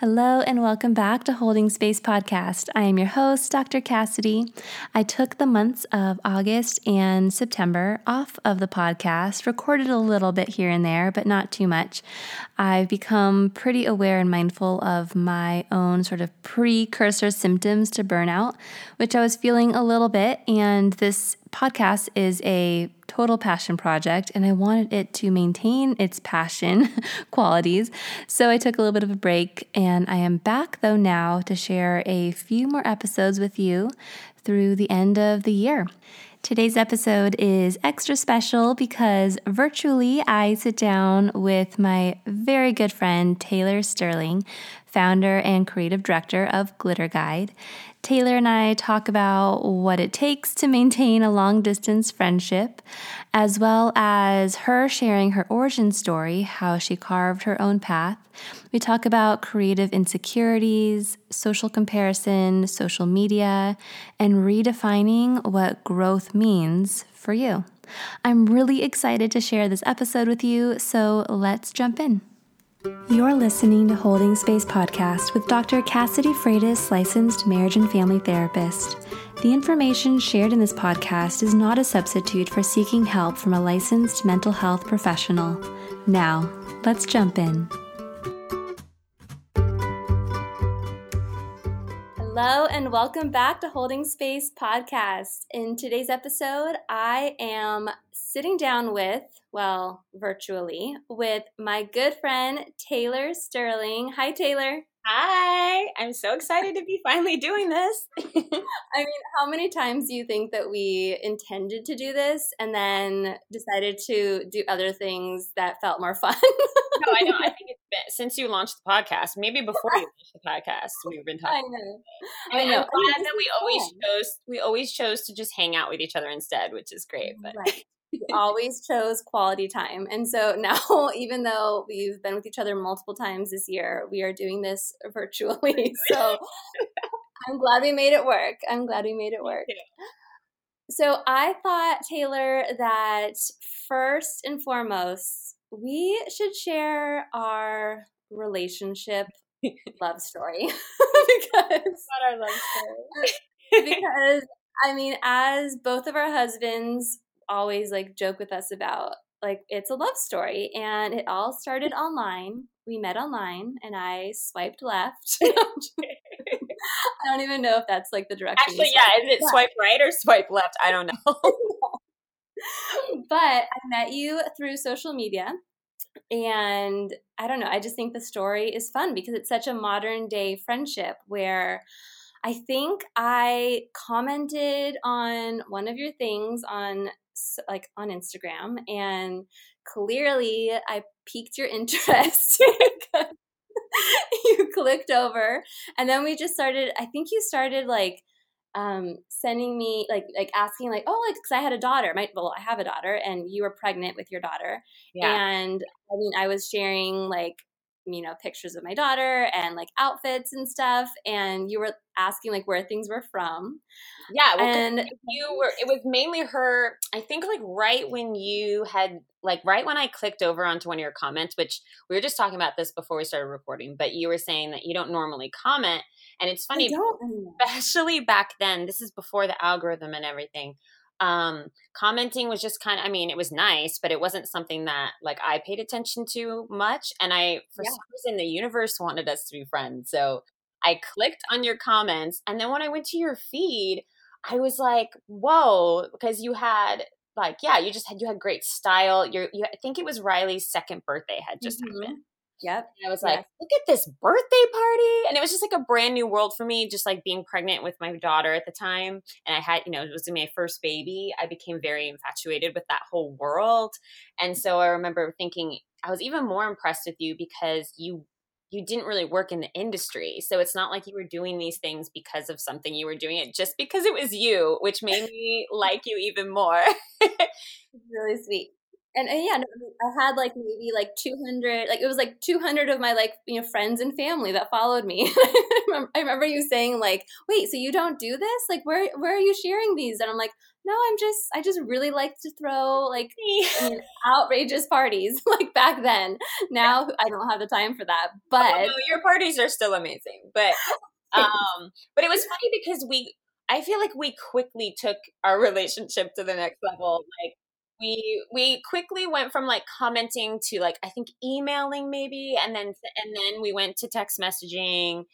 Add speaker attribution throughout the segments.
Speaker 1: Hello, and welcome back to Holding Space Podcast. I am your host, Dr. Cassidy. I took the months of August and September off of the podcast, recorded a little bit here and there, but not too much. I've become pretty aware and mindful of my own sort of precursor symptoms to burnout, which I was feeling a little bit, and this podcast is a total passion project and I wanted it to maintain its passion qualities. So I took a little bit of a break and I am back though now to share a few more episodes with you through the end of the year. Today's episode is extra special because virtually I sit down with my very good friend Taylor Sterling, founder and creative director of Glitter Guide. Taylor and I talk about what it takes to maintain a long distance friendship, as well as her sharing her origin story, how she carved her own path. We talk about creative insecurities, social comparison, social media, and redefining what growth means for you. I'm really excited to share this episode with you, so let's jump in. You're listening to Holding Space Podcast with Dr. Cassidy Freitas, licensed marriage and family therapist. The information shared in this podcast is not a substitute for seeking help from a licensed mental health professional. Now, let's jump in. Hello, and welcome back to Holding Space Podcast. In today's episode, I am sitting down with well, virtually, with my good friend Taylor Sterling. Hi, Taylor.
Speaker 2: Hi, I'm so excited to be finally doing this.
Speaker 1: I mean, how many times do you think that we intended to do this and then decided to do other things that felt more fun?
Speaker 2: no, I know. I think it's been since you launched the podcast, maybe before you launched the podcast, we've been talking. I know. I, mean, I know. I'm glad that we always chose we always chose to just hang out with each other instead, which is great. But
Speaker 1: right always chose quality time. And so now, even though we've been with each other multiple times this year, we are doing this virtually. So I'm glad we made it work. I'm glad we made it work. So I thought, Taylor, that first and foremost, we should share our relationship love story
Speaker 2: because our love story.
Speaker 1: because I mean, as both of our husbands always like joke with us about like it's a love story and it all started online. We met online and i swiped left. I don't even know if that's like the direction
Speaker 2: actually yeah is it yeah. swipe right or swipe left? I don't know.
Speaker 1: But i met you through social media and i don't know i just think the story is fun because it's such a modern day friendship where I think I commented on one of your things on like on Instagram, and clearly I piqued your interest. you clicked over, and then we just started. I think you started like um, sending me like like asking like oh like because I had a daughter my well I have a daughter and you were pregnant with your daughter yeah. and I mean I was sharing like you know pictures of my daughter and like outfits and stuff and you were asking like where things were from.
Speaker 2: Yeah well, and you were it was mainly her i think like right when you had like right when i clicked over onto one of your comments which we were just talking about this before we started recording but you were saying that you don't normally comment and it's funny especially back then this is before the algorithm and everything um commenting was just kind of i mean it was nice but it wasn't something that like i paid attention to much and i for yeah. some reason the universe wanted us to be friends so i clicked on your comments and then when i went to your feed i was like whoa because you had like yeah you just had you had great style you're you, i think it was riley's second birthday had just mm-hmm. happened
Speaker 1: Yep.
Speaker 2: And I was like, look at this birthday party. And it was just like a brand new world for me, just like being pregnant with my daughter at the time. And I had, you know, it was my first baby. I became very infatuated with that whole world. And mm-hmm. so I remember thinking, I was even more impressed with you because you you didn't really work in the industry. So it's not like you were doing these things because of something you were doing it just because it was you, which made me like you even more.
Speaker 1: really sweet and, and yeah, no, I had like maybe like 200, like it was like 200 of my like, you know, friends and family that followed me. I remember you saying like, wait, so you don't do this? Like, where, where are you sharing these? And I'm like, no, I'm just, I just really like to throw like I mean, outrageous parties like back then. Now I don't have the time for that, oh, but oh, no,
Speaker 2: your parties are still amazing. But, um, but it was funny because we, I feel like we quickly took our relationship to the next level. Like we we quickly went from like commenting to like I think emailing maybe and then and then we went to text messaging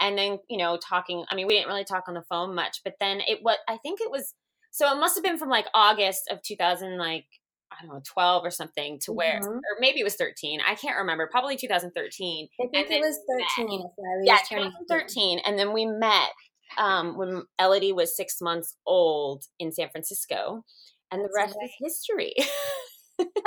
Speaker 2: and then you know talking I mean we didn't really talk on the phone much but then it what I think it was so it must have been from like August of 2000 like I don't know 12 or something to where mm-hmm. or maybe it was 13 I can't remember probably 2013 I
Speaker 1: think it was 13
Speaker 2: yeah 2013 and then we met um, when Elodie was six months old in San Francisco and the rest is history.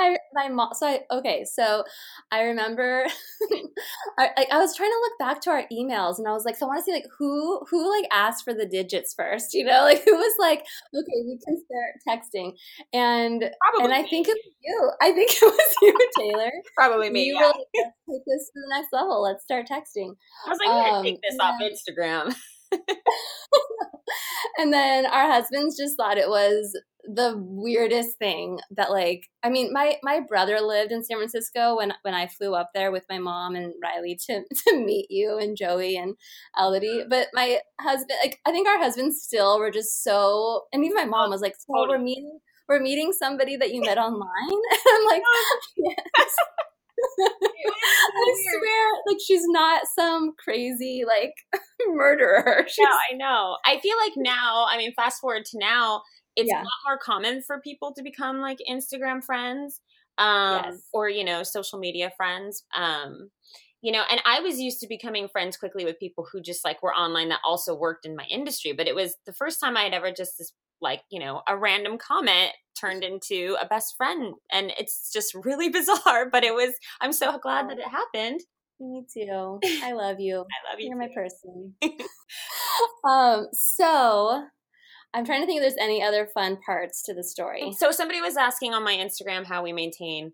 Speaker 1: I, my mom. So I okay. So I remember I, I was trying to look back to our emails, and I was like, so I want to see like who who like asked for the digits first. You know, like who was like, okay, we can start texting, and Probably and I me. think it was you. I think it was you, Taylor.
Speaker 2: Probably me. You yeah. Were, like,
Speaker 1: Let's take this to the next level. Let's start texting.
Speaker 2: I was like, um, take this yeah. off Instagram.
Speaker 1: and then our husbands just thought it was the weirdest thing that like I mean my my brother lived in San Francisco when when I flew up there with my mom and Riley to to meet you and Joey and Elodie. But my husband like I think our husbands still were just so and even my mom oh, was like so we're meeting we're meeting somebody that you met online? And I'm like yes. I swear, like she's not some crazy like murderer.
Speaker 2: She's- yeah, I know. I feel like now, I mean, fast forward to now, it's yeah. a lot more common for people to become like Instagram friends, um, yes. or you know, social media friends. Um, you know, and I was used to becoming friends quickly with people who just like were online that also worked in my industry. But it was the first time I had ever just this like you know a random comment turned into a best friend and it's just really bizarre but it was i'm so glad that it happened
Speaker 1: me too i love you
Speaker 2: i love you
Speaker 1: you're too. my person um so i'm trying to think if there's any other fun parts to the story
Speaker 2: so somebody was asking on my instagram how we maintain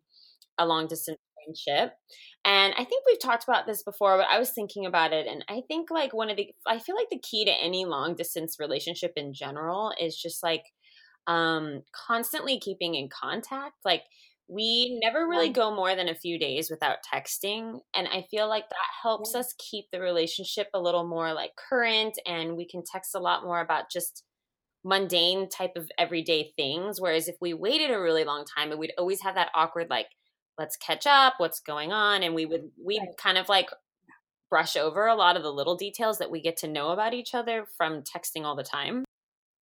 Speaker 2: a long distance friendship and I think we've talked about this before, but I was thinking about it. And I think, like, one of the, I feel like the key to any long distance relationship in general is just like um, constantly keeping in contact. Like, we never really go more than a few days without texting. And I feel like that helps us keep the relationship a little more like current. And we can text a lot more about just mundane type of everyday things. Whereas if we waited a really long time, we'd always have that awkward, like, let's catch up what's going on and we would we right. kind of like brush over a lot of the little details that we get to know about each other from texting all the time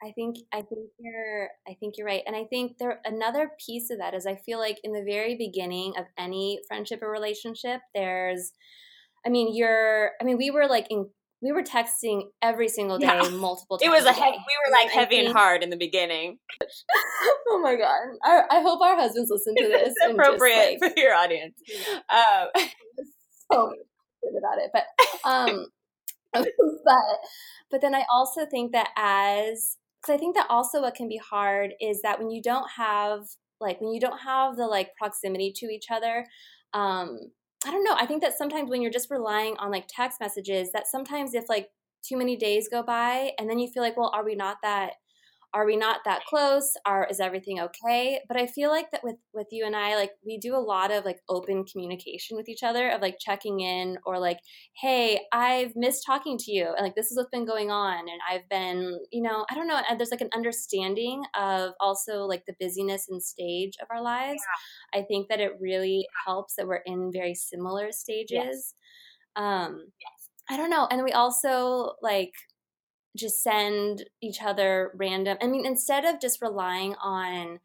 Speaker 1: I think I think you're I think you're right. And I think there another piece of that is I feel like in the very beginning of any friendship or relationship, there's I mean, you're I mean, we were like in we were texting every single day, yeah. multiple times.
Speaker 2: It was a heavy, we were like heavy and hard in the beginning.
Speaker 1: oh my god! I, I, hope our husbands listen to this.
Speaker 2: It's appropriate like, for your audience. Um.
Speaker 1: so good about it, but um, but but then I also think that as because I think that also what can be hard is that when you don't have like when you don't have the like proximity to each other um I don't know. I think that sometimes when you're just relying on like text messages, that sometimes if like too many days go by and then you feel like, well, are we not that are we not that close are is everything okay but i feel like that with with you and i like we do a lot of like open communication with each other of like checking in or like hey i've missed talking to you and like this is what's been going on and i've been you know i don't know there's like an understanding of also like the busyness and stage of our lives yeah. i think that it really helps that we're in very similar stages yes. um yes. i don't know and we also like just send each other random i mean instead of just relying on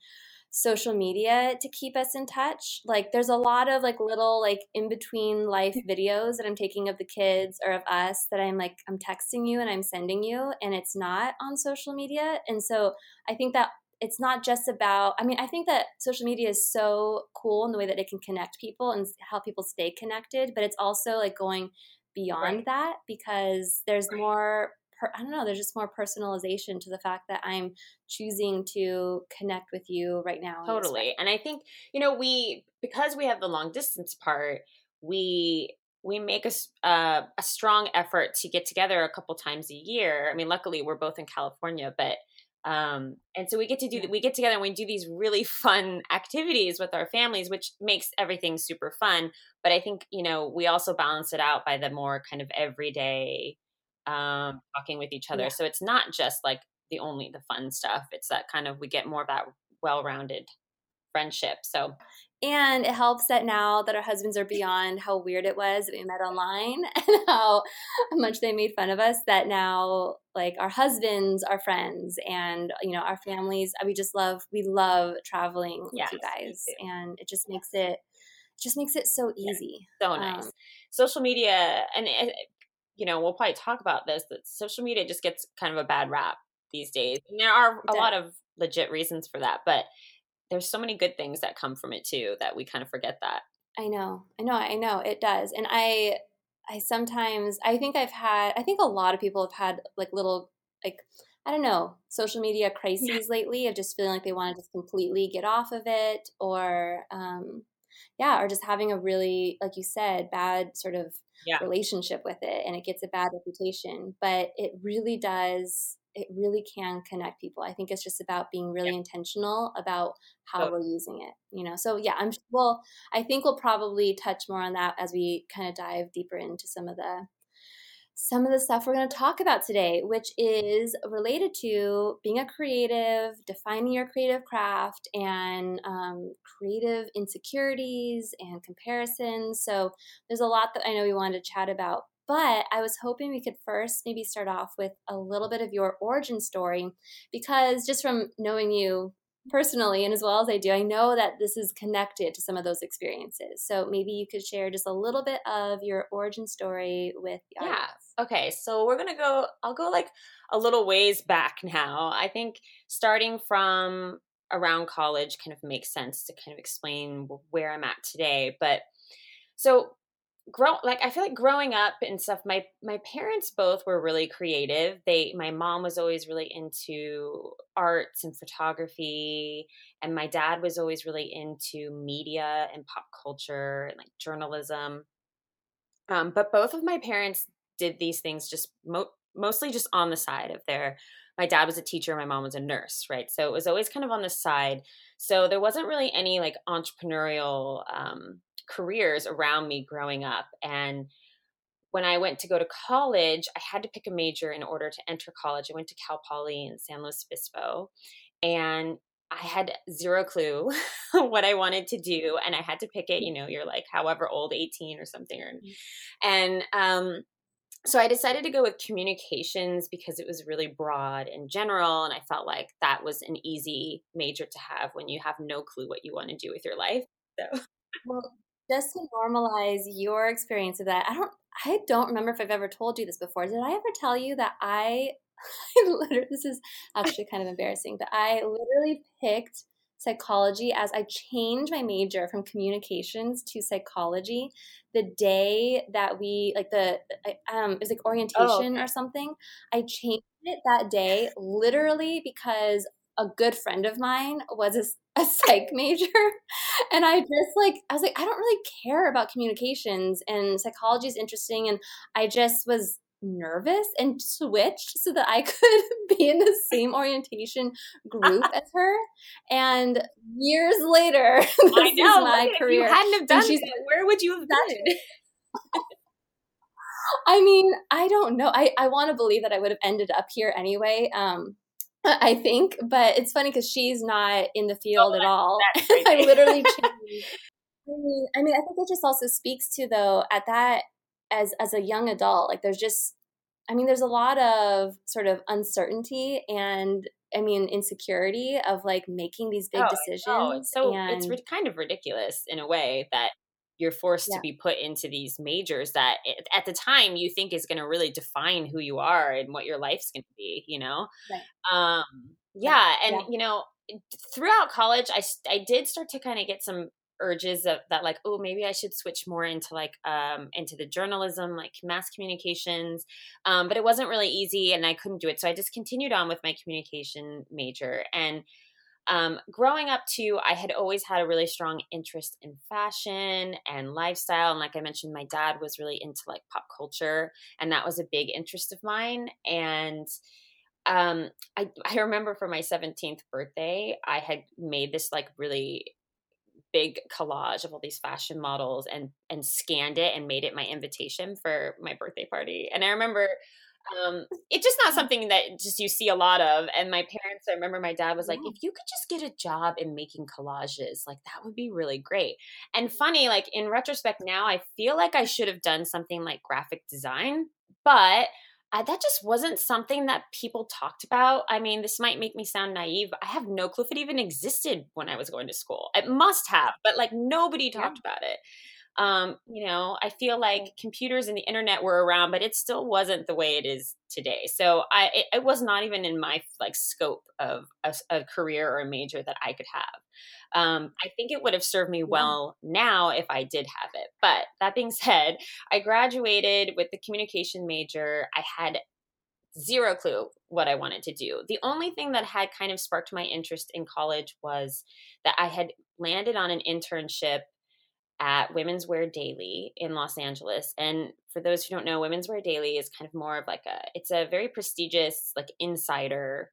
Speaker 1: social media to keep us in touch like there's a lot of like little like in between life videos that i'm taking of the kids or of us that i'm like i'm texting you and i'm sending you and it's not on social media and so i think that it's not just about i mean i think that social media is so cool in the way that it can connect people and help people stay connected but it's also like going beyond right. that because there's right. more per, I don't know, there's just more personalization to the fact that I'm choosing to connect with you right now.
Speaker 2: Totally. And I think, you know, we, because we have the long distance part, we, we make a, uh, a strong effort to get together a couple times a year. I mean, luckily we're both in California, but um, and so we get to do we get together and we do these really fun activities with our families which makes everything super fun but i think you know we also balance it out by the more kind of everyday um, talking with each other. Yeah. so it's not just like the only the fun stuff. It's that kind of we get more of that well-rounded friendship. So
Speaker 1: and it helps that now that our husbands are beyond how weird it was that we met online and how much they made fun of us, that now like our husbands are friends and you know our families we just love we love traveling yes, with you guys. and it just makes it just makes it so easy.
Speaker 2: So nice. Um, social media and it, you know we'll probably talk about this that social media just gets kind of a bad rap these days and there are a lot of legit reasons for that but there's so many good things that come from it too that we kind of forget that.
Speaker 1: I know. I know. I know it does. And I I sometimes I think I've had I think a lot of people have had like little like I don't know, social media crises yeah. lately of just feeling like they want to just completely get off of it or um yeah, or just having a really like you said bad sort of yeah. relationship with it and it gets a bad reputation, but it really does it really can connect people. I think it's just about being really yeah. intentional about how oh. we're using it, you know. So yeah, I'm well, I think we'll probably touch more on that as we kind of dive deeper into some of the some of the stuff we're going to talk about today, which is related to being a creative, defining your creative craft, and um, creative insecurities and comparisons. So, there's a lot that I know we wanted to chat about. But I was hoping we could first maybe start off with a little bit of your origin story because just from knowing you personally and as well as I do, I know that this is connected to some of those experiences. So maybe you could share just a little bit of your origin story with the
Speaker 2: audience. Yeah. Okay. So we're going to go, I'll go like a little ways back now. I think starting from around college kind of makes sense to kind of explain where I'm at today. But so grow like I feel like growing up and stuff my my parents both were really creative. They my mom was always really into arts and photography and my dad was always really into media and pop culture and like journalism. Um, but both of my parents did these things just mo- mostly just on the side of their my dad was a teacher my mom was a nurse right so it was always kind of on the side so there wasn't really any like entrepreneurial um, careers around me growing up. And when I went to go to college, I had to pick a major in order to enter college. I went to Cal Poly in San Luis Obispo, and I had zero clue what I wanted to do, and I had to pick it. You know, you're like however old, 18 or something, or, mm-hmm. and um, so I decided to go with communications because it was really broad and general, and I felt like that was an easy major to have when you have no clue what you want to do with your life. So.
Speaker 1: Well, just to normalize your experience of that, I don't I don't remember if I've ever told you this before. Did I ever tell you that I, I literally this is actually kind of embarrassing, but I literally picked psychology as I changed my major from communications to psychology the day that we like the um it was like oh, orientation oh, okay. or something. I changed it that day literally because a good friend of mine was a, a psych major and i just like i was like i don't really care about communications and psychology is interesting and i just was nervous and switched so that i could be in the same orientation group as her and years later this I know, is my career
Speaker 2: you hadn't have done that where would you have done it
Speaker 1: I mean, I don't know. I, I want to believe that I would have ended up here anyway. Um, I think, but it's funny because she's not in the field oh, at all. I literally changed. I mean, I mean, I think it just also speaks to though at that as as a young adult, like there's just, I mean, there's a lot of sort of uncertainty and I mean insecurity of like making these big oh, decisions.
Speaker 2: So and, it's kind of ridiculous in a way that you're forced yeah. to be put into these majors that at the time you think is going to really define who you are and what your life's going to be you know right. um yeah and yeah. you know throughout college i i did start to kind of get some urges of, that like oh maybe i should switch more into like um into the journalism like mass communications um but it wasn't really easy and i couldn't do it so i just continued on with my communication major and um, growing up too i had always had a really strong interest in fashion and lifestyle and like i mentioned my dad was really into like pop culture and that was a big interest of mine and um, I, I remember for my 17th birthday i had made this like really big collage of all these fashion models and and scanned it and made it my invitation for my birthday party and i remember um, it's just not something that just you see a lot of. And my parents, I remember my dad was like, if you could just get a job in making collages, like that would be really great. And funny, like in retrospect now, I feel like I should have done something like graphic design, but I, that just wasn't something that people talked about. I mean, this might make me sound naive. I have no clue if it even existed when I was going to school. It must have, but like nobody talked yeah. about it um, you know, I feel like computers and the internet were around, but it still wasn't the way it is today. So I, it, it was not even in my like scope of a, a, career or a major that I could have. Um, I think it would have served me well now if I did have it. But that being said, I graduated with the communication major. I had zero clue what I wanted to do. The only thing that had kind of sparked my interest in college was that I had landed on an internship at Women's Wear Daily in Los Angeles. And for those who don't know, Women's Wear Daily is kind of more of like a it's a very prestigious like insider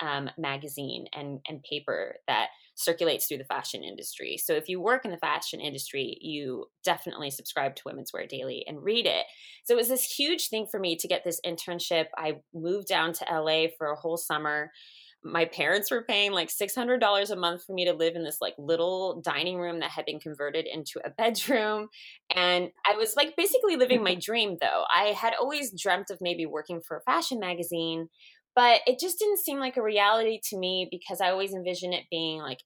Speaker 2: um, magazine and and paper that circulates through the fashion industry. So if you work in the fashion industry, you definitely subscribe to Women's Wear Daily and read it. So it was this huge thing for me to get this internship. I moved down to LA for a whole summer my parents were paying like $600 a month for me to live in this like little dining room that had been converted into a bedroom. And i was like basically living my dream though. I had always dreamt of maybe working for a fashion magazine but it just didn't seem like a reality to me because i always envisioned it being like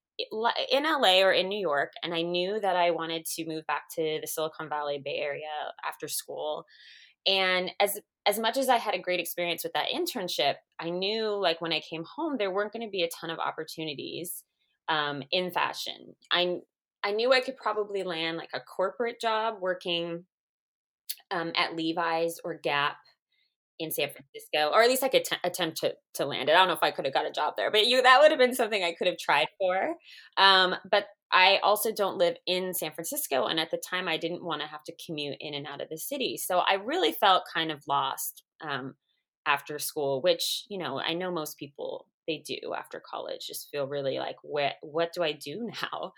Speaker 2: in LA or in New York and I knew that I wanted to move back to the Silicon Valley Bay Area after school and as as much as I had a great experience with that internship, I knew like when I came home there weren't going to be a ton of opportunities um, in fashion. I I knew I could probably land like a corporate job working um, at Levi's or Gap in San Francisco, or at least I could t- attempt to to land it. I don't know if I could have got a job there, but you that would have been something I could have tried for. Um, but I also don't live in San Francisco. And at the time, I didn't want to have to commute in and out of the city. So I really felt kind of lost um, after school, which, you know, I know most people they do after college just feel really like what what do i do now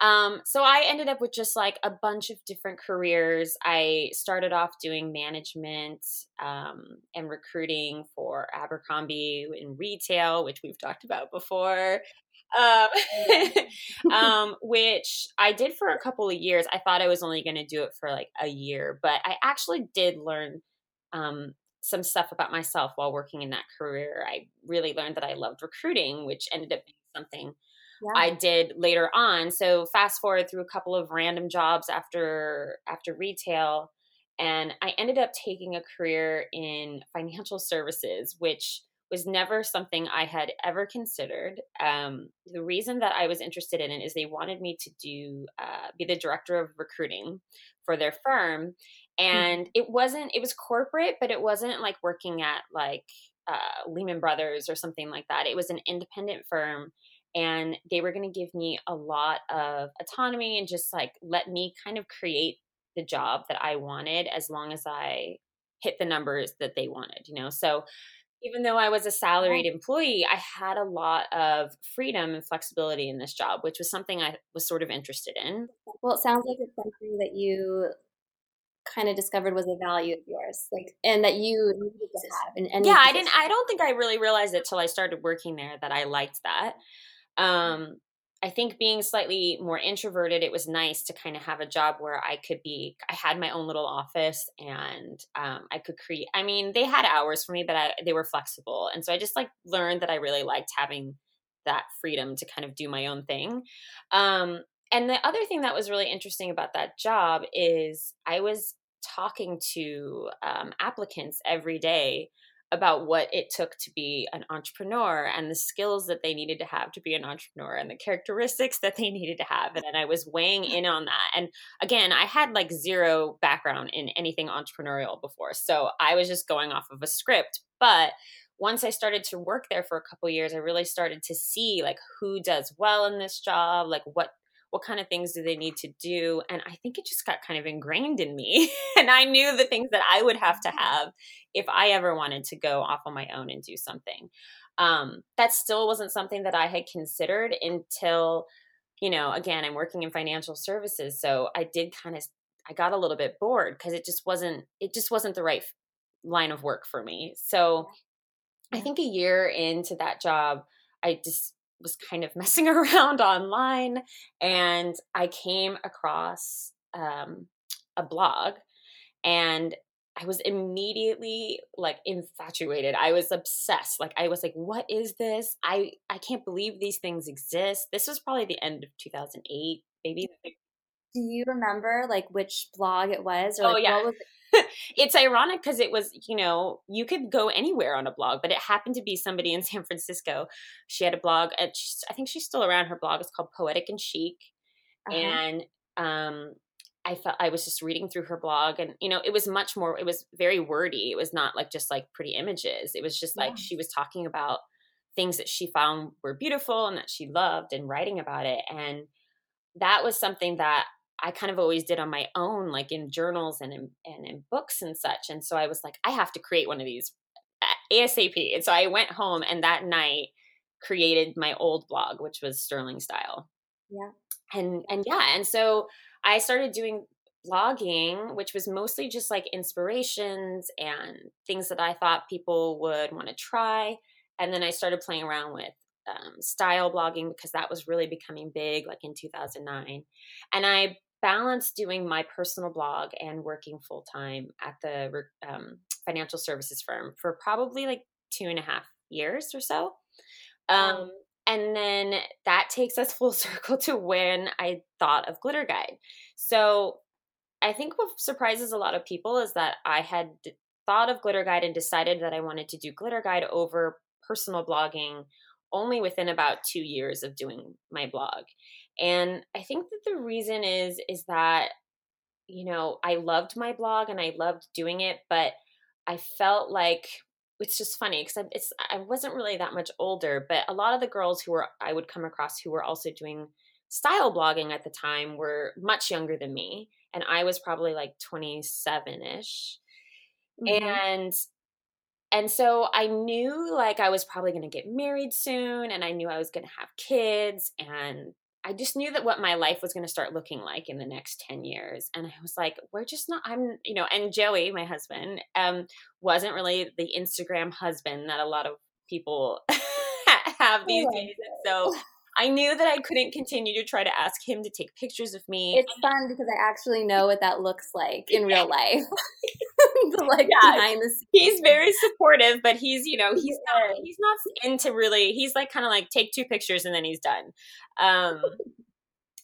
Speaker 2: um, so i ended up with just like a bunch of different careers i started off doing management um, and recruiting for abercrombie in retail which we've talked about before um, um, which I did for a couple of years. I thought I was only going to do it for like a year, but I actually did learn um, some stuff about myself while working in that career. I really learned that I loved recruiting, which ended up being something yeah. I did later on. So fast forward through a couple of random jobs after after retail and I ended up taking a career in financial services, which was never something I had ever considered. Um, the reason that I was interested in it is they wanted me to do uh, be the director of recruiting for their firm, and mm-hmm. it wasn't. It was corporate, but it wasn't like working at like uh, Lehman Brothers or something like that. It was an independent firm. And they were going to give me a lot of autonomy and just like let me kind of create the job that I wanted as long as I hit the numbers that they wanted, you know? So even though I was a salaried employee, I had a lot of freedom and flexibility in this job, which was something I was sort of interested in.
Speaker 1: Well, it sounds like it's something that you kind of discovered was a value of yours, like, and that you needed to have.
Speaker 2: Yeah, I didn't. I don't think I really realized it till I started working there that I liked that. Um, I think being slightly more introverted, it was nice to kind of have a job where I could be, I had my own little office and um, I could create. I mean, they had hours for me, but I, they were flexible. And so I just like learned that I really liked having that freedom to kind of do my own thing. Um, and the other thing that was really interesting about that job is I was talking to um, applicants every day about what it took to be an entrepreneur and the skills that they needed to have to be an entrepreneur and the characteristics that they needed to have. And then I was weighing in on that. And again, I had like zero background in anything entrepreneurial before. So I was just going off of a script. But once I started to work there for a couple years, I really started to see like who does well in this job, like what what kind of things do they need to do and i think it just got kind of ingrained in me and i knew the things that i would have to have if i ever wanted to go off on my own and do something. Um, that still wasn't something that i had considered until you know again i'm working in financial services so i did kind of i got a little bit bored because it just wasn't it just wasn't the right line of work for me. So i think a year into that job i just was kind of messing around online and I came across um, a blog and I was immediately like infatuated. I was obsessed. Like I was like, what is this? I I can't believe these things exist. This was probably the end of 2008, maybe.
Speaker 1: Do you remember like which blog it was
Speaker 2: or oh, like, yeah. what was it's ironic because it was, you know, you could go anywhere on a blog, but it happened to be somebody in San Francisco. She had a blog, and I think she's still around. Her blog is called Poetic and Chic, uh-huh. and um, I felt I was just reading through her blog, and you know, it was much more. It was very wordy. It was not like just like pretty images. It was just like yeah. she was talking about things that she found were beautiful and that she loved, and writing about it, and that was something that I kind of always did on my own, like in journals and in, and in books and such. And so I was like, I have to create one of these ASAP. And so I went home and that night created my old blog, which was Sterling Style.
Speaker 1: Yeah.
Speaker 2: And and yeah, and so I started doing blogging, which was mostly just like inspirations and things that I thought people would want to try. And then I started playing around with um, style blogging because that was really becoming big, like in 2009. And I balance doing my personal blog and working full time at the um, financial services firm for probably like two and a half years or so. Um, and then that takes us full circle to when I thought of Glitter Guide. So I think what surprises a lot of people is that I had thought of Glitter Guide and decided that I wanted to do Glitter Guide over personal blogging only within about two years of doing my blog. And I think that the reason is is that you know I loved my blog and I loved doing it, but I felt like it's just funny because it's I wasn't really that much older, but a lot of the girls who were I would come across who were also doing style blogging at the time were much younger than me, and I was probably like twenty seven ish. Mm-hmm. And and so I knew like I was probably going to get married soon and I knew I was going to have kids and I just knew that what my life was going to start looking like in the next 10 years. And I was like, we're just not, I'm, you know, and Joey, my husband, um, wasn't really the Instagram husband that a lot of people have these oh days. And so I knew that I couldn't continue to try to ask him to take pictures of me.
Speaker 1: It's fun because I actually know what that looks like in real life. like yeah, behind the scenes.
Speaker 2: He's very supportive, but he's, you know, he's not he's not into really he's like kind of like take two pictures and then he's done. Um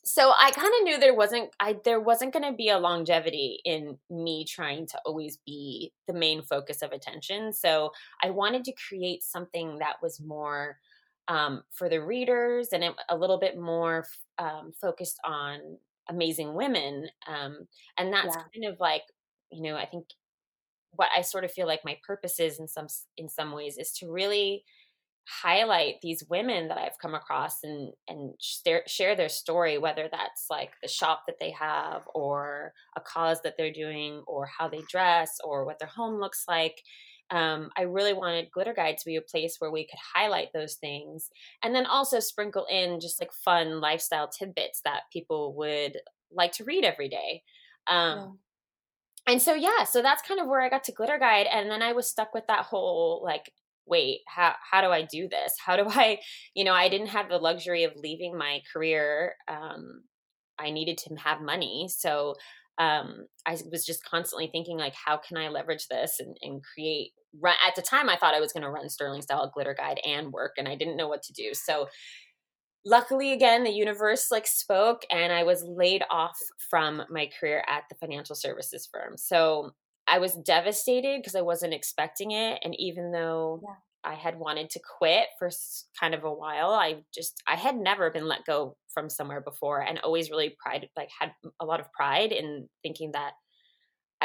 Speaker 2: so I kind of knew there wasn't I there wasn't going to be a longevity in me trying to always be the main focus of attention. So I wanted to create something that was more um, for the readers and a little bit more um, focused on amazing women. Um, and that's yeah. kind of like, you know, I think what I sort of feel like my purpose is in some in some ways is to really highlight these women that I've come across and and share, their story, whether that's like the shop that they have, or a cause that they're doing, or how they dress, or what their home looks like um, I really wanted Glitter Guide to be a place where we could highlight those things and then also sprinkle in just like fun lifestyle tidbits that people would like to read every day. Um. And so, yeah, so that's kind of where I got to Glitter Guide. And then I was stuck with that whole like, wait, how, how do I do this? How do I, you know, I didn't have the luxury of leaving my career. Um, I needed to have money. So um, I was just constantly thinking like, how can I leverage this and, and create? Run, at the time, I thought I was going to run Sterling Style Glitter Guide and work, and I didn't know what to do. So, luckily, again, the universe like spoke, and I was laid off from my career at the financial services firm. So I was devastated because I wasn't expecting it. And even though yeah. I had wanted to quit for kind of a while, I just, I had never been let go from somewhere before and always really pride, like had a lot of pride in thinking that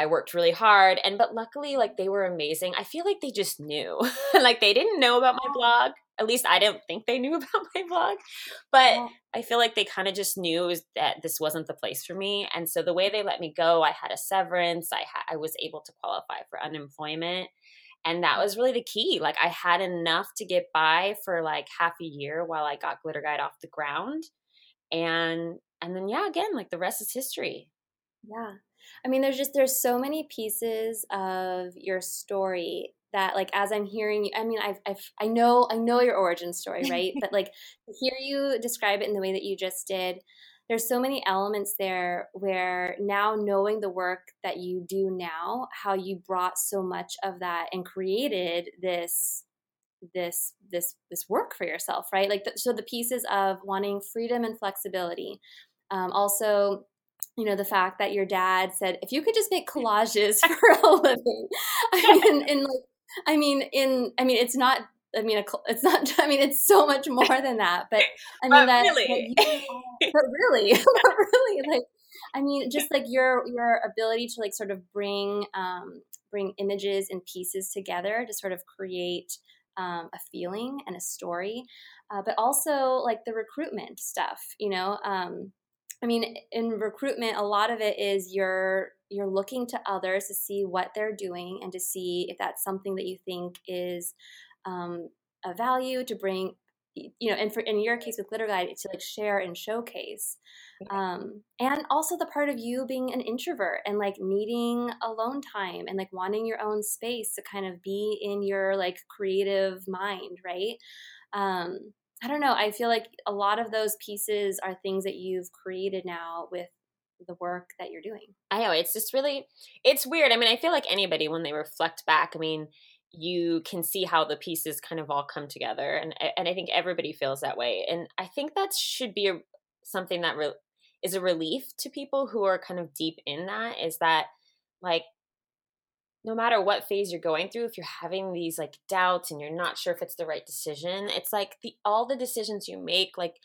Speaker 2: I worked really hard and but luckily like they were amazing. I feel like they just knew. like they didn't know about my oh. blog. At least I didn't think they knew about my blog. But I feel like they kind of just knew that this wasn't the place for me. And so the way they let me go, I had a severance. I ha- I was able to qualify for unemployment. And that was really the key. Like I had enough to get by for like half a year while I got Glitter Guide off the ground. And and then yeah, again, like the rest is history.
Speaker 1: Yeah. I mean, there's just there's so many pieces of your story that like as I'm hearing you, I mean, I've, I've I know I know your origin story, right? but like to hear you describe it in the way that you just did, there's so many elements there where now knowing the work that you do now, how you brought so much of that and created this this this this work for yourself right like the, so the pieces of wanting freedom and flexibility um, also you know the fact that your dad said if you could just make collages for a living i mean in like i mean in i mean it's not I mean, it's not. I mean, it's so much more than that. But I mean,
Speaker 2: but
Speaker 1: that,
Speaker 2: really,
Speaker 1: that you, but really, but really, like, I mean, just like your your ability to like sort of bring um, bring images and pieces together to sort of create um, a feeling and a story, uh, but also like the recruitment stuff. You know, um, I mean, in recruitment, a lot of it is you're you're looking to others to see what they're doing and to see if that's something that you think is um, a value to bring. You know, and for in your case with Glitter Guide, to like share and showcase, um, and also the part of you being an introvert and like needing alone time and like wanting your own space to kind of be in your like creative mind, right? Um, I don't know. I feel like a lot of those pieces are things that you've created now with the work that you're doing.
Speaker 2: I know. It's just really, it's weird. I mean, I feel like anybody, when they reflect back, I mean, you can see how the pieces kind of all come together. And, and I think everybody feels that way. And I think that should be a, something that re- is a relief to people who are kind of deep in that is that, like, no matter what phase you're going through if you're having these like doubts and you're not sure if it's the right decision it's like the all the decisions you make like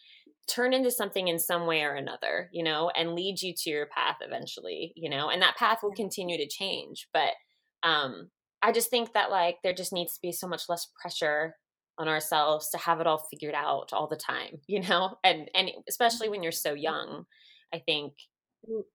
Speaker 2: turn into something in some way or another you know and lead you to your path eventually you know and that path will continue to change but um i just think that like there just needs to be so much less pressure on ourselves to have it all figured out all the time you know and and especially when you're so young i think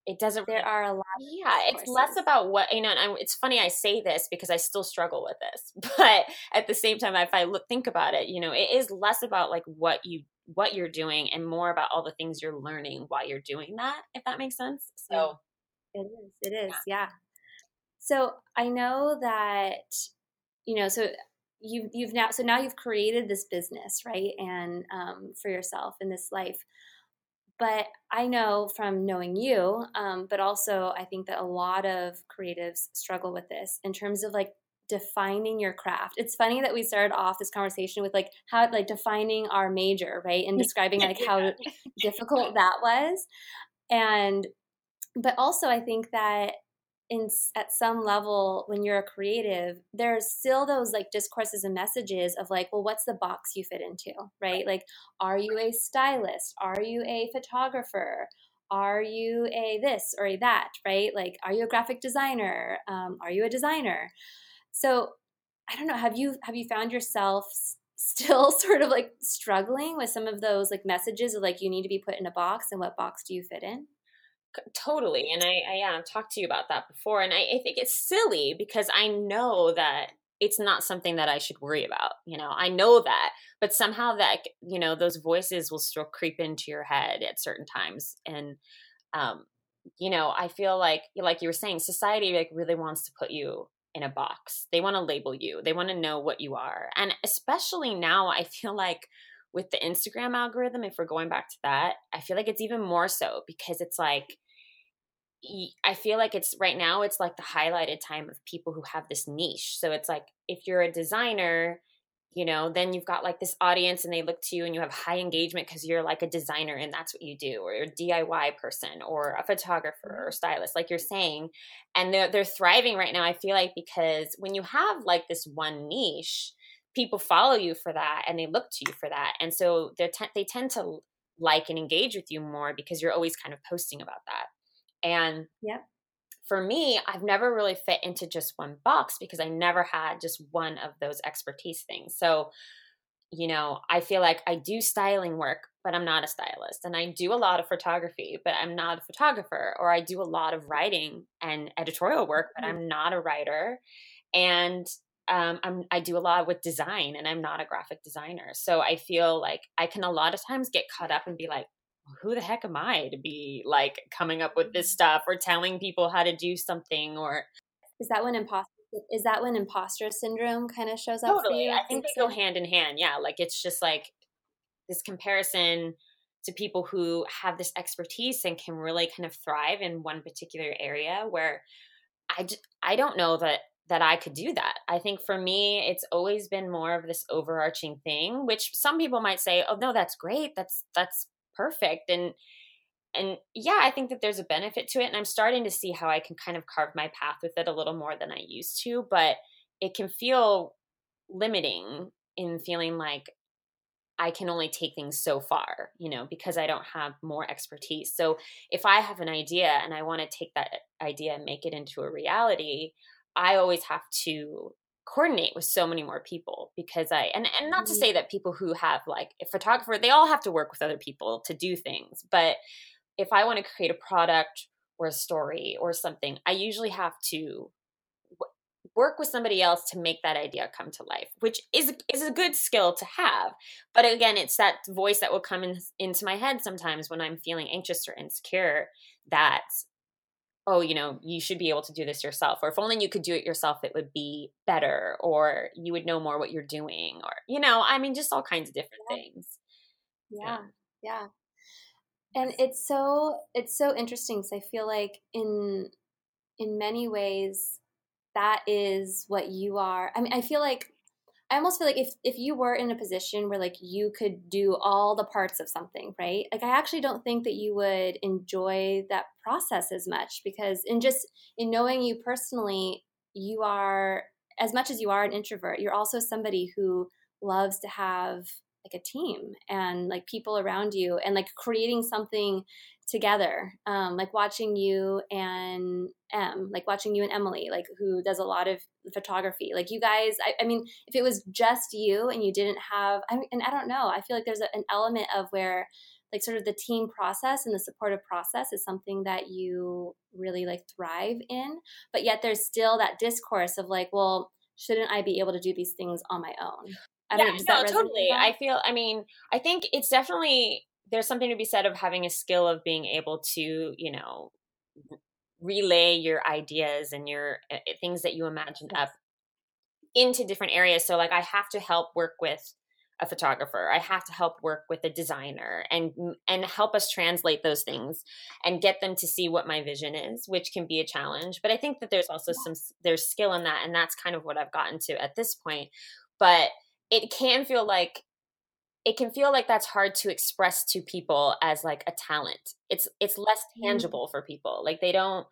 Speaker 2: it doesn't
Speaker 1: there are a lot
Speaker 2: yeah it's less about what you know and I'm, it's funny i say this because i still struggle with this but at the same time if i look think about it you know it is less about like what you what you're doing and more about all the things you're learning while you're doing that if that makes sense. So
Speaker 1: it is it is yeah, yeah. so i know that you know so you've you've now so now you've created this business right and um, for yourself in this life but I know from knowing you, um, but also I think that a lot of creatives struggle with this in terms of like defining your craft. It's funny that we started off this conversation with like how like defining our major, right? And describing like how difficult that was. And but also I think that in at some level when you're a creative there's still those like discourses and messages of like well what's the box you fit into? Right? Like are you a stylist? Are you a photographer? Are you a this or a that? Right? Like are you a graphic designer? Um, are you a designer? So i don't know have you have you found yourself still sort of like struggling with some of those like messages of like you need to be put in a box and what box do you fit in
Speaker 2: totally and i, I yeah i've talked to you about that before and I, I think it's silly because i know that it's not something that i should worry about you know i know that but somehow that you know those voices will still creep into your head at certain times and um you know i feel like like you were saying society like really wants to put you in a box. They want to label you. They want to know what you are and especially now i feel like with the Instagram algorithm, if we're going back to that, I feel like it's even more so because it's like, I feel like it's right now, it's like the highlighted time of people who have this niche. So it's like, if you're a designer, you know then you've got like this audience and they look to you and you have high engagement because you're like a designer and that's what you do or a diy person or a photographer or stylist like you're saying and they're, they're thriving right now i feel like because when you have like this one niche people follow you for that and they look to you for that and so they te- they tend to like and engage with you more because you're always kind of posting about that and
Speaker 1: yeah
Speaker 2: for me, I've never really fit into just one box because I never had just one of those expertise things. So, you know, I feel like I do styling work, but I'm not a stylist. And I do a lot of photography, but I'm not a photographer. Or I do a lot of writing and editorial work, but mm-hmm. I'm not a writer. And um, I'm, I do a lot with design and I'm not a graphic designer. So I feel like I can a lot of times get caught up and be like, who the heck am I to be like coming up with this mm-hmm. stuff or telling people how to do something or
Speaker 1: is that when imposter is that when imposter syndrome kind of shows up
Speaker 2: totally.
Speaker 1: for you?
Speaker 2: I think they go hand in hand. Yeah, like it's just like this comparison to people who have this expertise and can really kind of thrive in one particular area where I I don't know that that I could do that. I think for me, it's always been more of this overarching thing, which some people might say, "Oh no, that's great. That's that's perfect and and yeah i think that there's a benefit to it and i'm starting to see how i can kind of carve my path with it a little more than i used to but it can feel limiting in feeling like i can only take things so far you know because i don't have more expertise so if i have an idea and i want to take that idea and make it into a reality i always have to coordinate with so many more people because I and and not to mm-hmm. say that people who have like a photographer they all have to work with other people to do things but if I want to create a product or a story or something I usually have to work with somebody else to make that idea come to life which is is a good skill to have but again it's that voice that will come in, into my head sometimes when i'm feeling anxious or insecure that oh, you know, you should be able to do this yourself. Or if only you could do it yourself, it would be better. Or you would know more what you're doing. Or, you know, I mean, just all kinds of different
Speaker 1: yeah.
Speaker 2: things.
Speaker 1: Yeah. Yeah. And it's so it's so interesting because I feel like in in many ways that is what you are. I mean, I feel like I almost feel like if if you were in a position where like you could do all the parts of something, right? Like I actually don't think that you would enjoy that process as much because in just in knowing you personally, you are as much as you are an introvert, you're also somebody who loves to have like a team and like people around you and like creating something together um, like watching you and em like watching you and emily like who does a lot of photography like you guys I, I mean if it was just you and you didn't have I mean, and i don't know i feel like there's a, an element of where like sort of the team process and the supportive process is something that you really like thrive in but yet there's still that discourse of like well shouldn't i be able to do these things on my own
Speaker 2: I yeah, know, no, totally. I feel. I mean, I think it's definitely there's something to be said of having a skill of being able to, you know, relay your ideas and your uh, things that you imagined up into different areas. So, like, I have to help work with a photographer. I have to help work with a designer and and help us translate those things and get them to see what my vision is, which can be a challenge. But I think that there's also some there's skill in that and that's kind of what I've gotten to at this point. But it can feel like it can feel like that's hard to express to people as like a talent. It's it's less mm-hmm. tangible mm. for people. Like they don't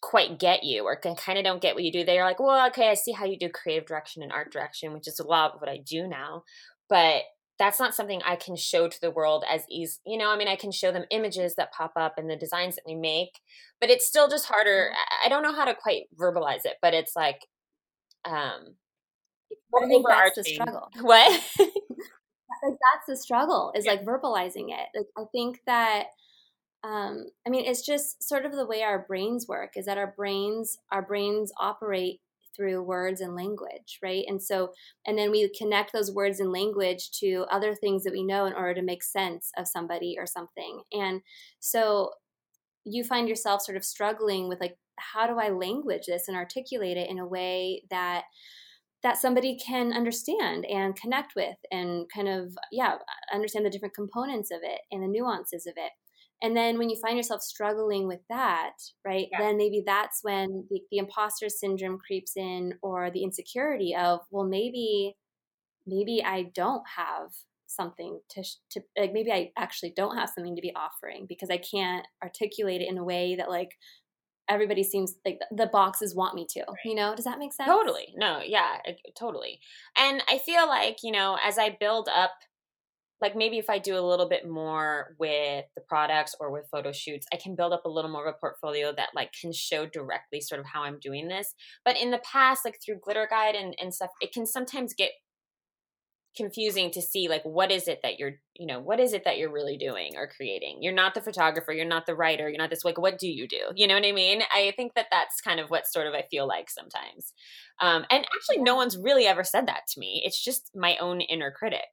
Speaker 2: quite get you or can kind of don't get what you do. They're like, well, okay, I see how you do creative direction and art direction, which is a lot of what I do now. But that's not something I can show to the world as easy. You know, I mean, I can show them images that pop up and the designs that we make, but it's still just harder. Mm-hmm. I don't know how to quite verbalize it, but it's like, um,
Speaker 1: I think that's the struggle.
Speaker 2: What?
Speaker 1: Like that's the struggle is yeah. like verbalizing it. Like I think that um I mean it's just sort of the way our brains work is that our brains our brains operate through words and language, right? And so and then we connect those words and language to other things that we know in order to make sense of somebody or something. And so you find yourself sort of struggling with like how do I language this and articulate it in a way that that somebody can understand and connect with and kind of yeah understand the different components of it and the nuances of it and then when you find yourself struggling with that right yeah. then maybe that's when the, the imposter syndrome creeps in or the insecurity of well maybe maybe I don't have something to, to like maybe I actually don't have something to be offering because I can't articulate it in a way that like everybody seems like the boxes want me to right. you know? Does that make sense?
Speaker 2: Totally. No yeah totally. And i feel like you know as i build up like maybe if i do a little bit more with the products or with photo shoots i can build up a little more of a portfolio that like can show directly sort of how i'm doing this. But in the past like through glitter guide and, and stuff it can sometimes get confusing to see like what is it that you're you know what is it that you're really doing or creating? You're not the photographer you're not the writer you're not this like what do you do? You know what i mean? I think that that's kind of what sort of i feel like sometimes. Um and actually no one's really ever said that to me it's just my own inner critic.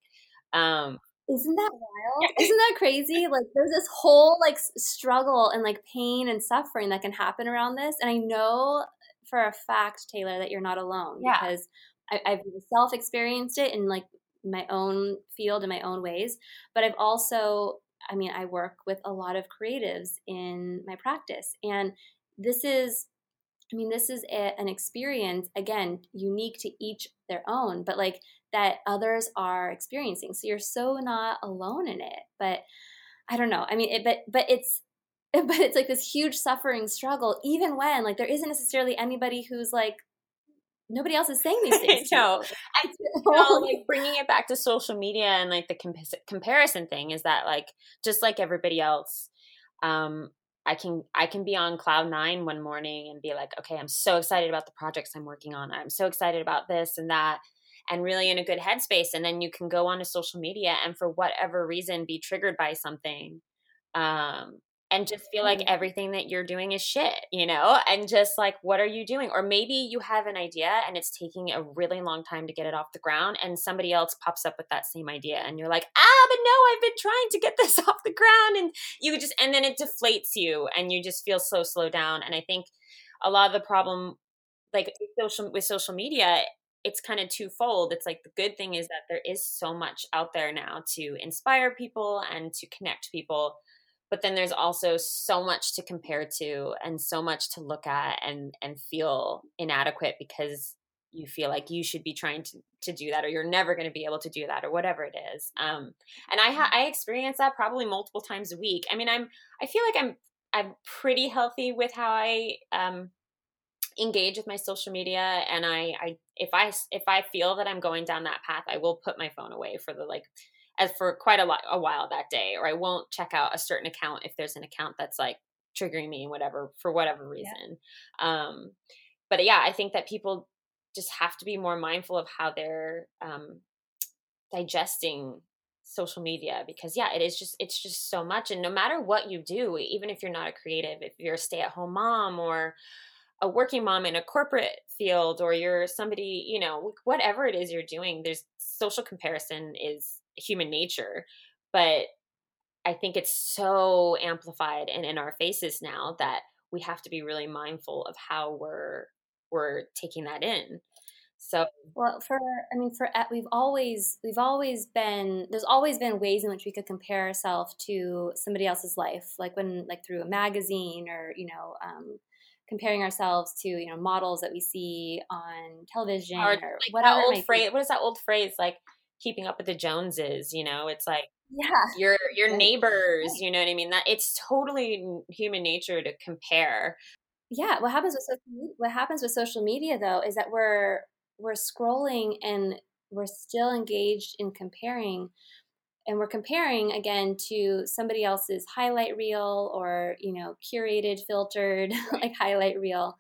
Speaker 2: Um
Speaker 1: isn't that wild? isn't that crazy? Like there's this whole like struggle and like pain and suffering that can happen around this and i know for a fact taylor that you're not alone yeah. because I, have self experienced it in like my own field in my own ways but i've also i mean i work with a lot of creatives in my practice and this is i mean this is a, an experience again unique to each their own but like that others are experiencing. So you're so not alone in it but i don't know. I mean it, but but it's but it's like this huge suffering struggle even when like there isn't necessarily anybody who's like nobody else is saying these things.
Speaker 2: no, I know, like bringing it back to social media and like the comp- comparison thing is that like just like everybody else, um, I can I can be on cloud nine one morning and be like, okay, I'm so excited about the projects I'm working on. I'm so excited about this and that. And really in a good headspace. And then you can go onto social media and for whatever reason be triggered by something um, and just feel like mm-hmm. everything that you're doing is shit, you know? And just like, what are you doing? Or maybe you have an idea and it's taking a really long time to get it off the ground, and somebody else pops up with that same idea, and you're like, ah, but no, I've been trying to get this off the ground. And you just, and then it deflates you and you just feel so slow down. And I think a lot of the problem, like social, with social media, it's kind of twofold. It's like the good thing is that there is so much out there now to inspire people and to connect people but then there's also so much to compare to and so much to look at and and feel inadequate because you feel like you should be trying to, to do that or you're never going to be able to do that or whatever it is um, and i ha- i experience that probably multiple times a week. I mean i'm i feel like i'm i'm pretty healthy with how i um, engage with my social media and i i if i if i feel that i'm going down that path i will put my phone away for the like as for quite a lot a while that day or i won't check out a certain account if there's an account that's like triggering me and whatever for whatever reason yeah. um but yeah i think that people just have to be more mindful of how they're um digesting social media because yeah it is just it's just so much and no matter what you do even if you're not a creative if you're a stay-at-home mom or a working mom in a corporate field or you're somebody you know whatever it is you're doing there's social comparison is human nature but i think it's so amplified and in our faces now that we have to be really mindful of how we're we're taking that in. So
Speaker 1: well for i mean for we've always we've always been there's always been ways in which we could compare ourselves to somebody else's life like when like through a magazine or you know um, comparing ourselves to you know models that we see on television or, or like whatever
Speaker 2: old phrase what is that old phrase? Like keeping up with the Joneses, you know, it's like
Speaker 1: yeah.
Speaker 2: your your neighbors, you know what I mean? That it's totally human nature to compare.
Speaker 1: Yeah, what happens with social media, what happens with social media though is that we're we're scrolling and we're still engaged in comparing and we're comparing again to somebody else's highlight reel or you know curated filtered like highlight reel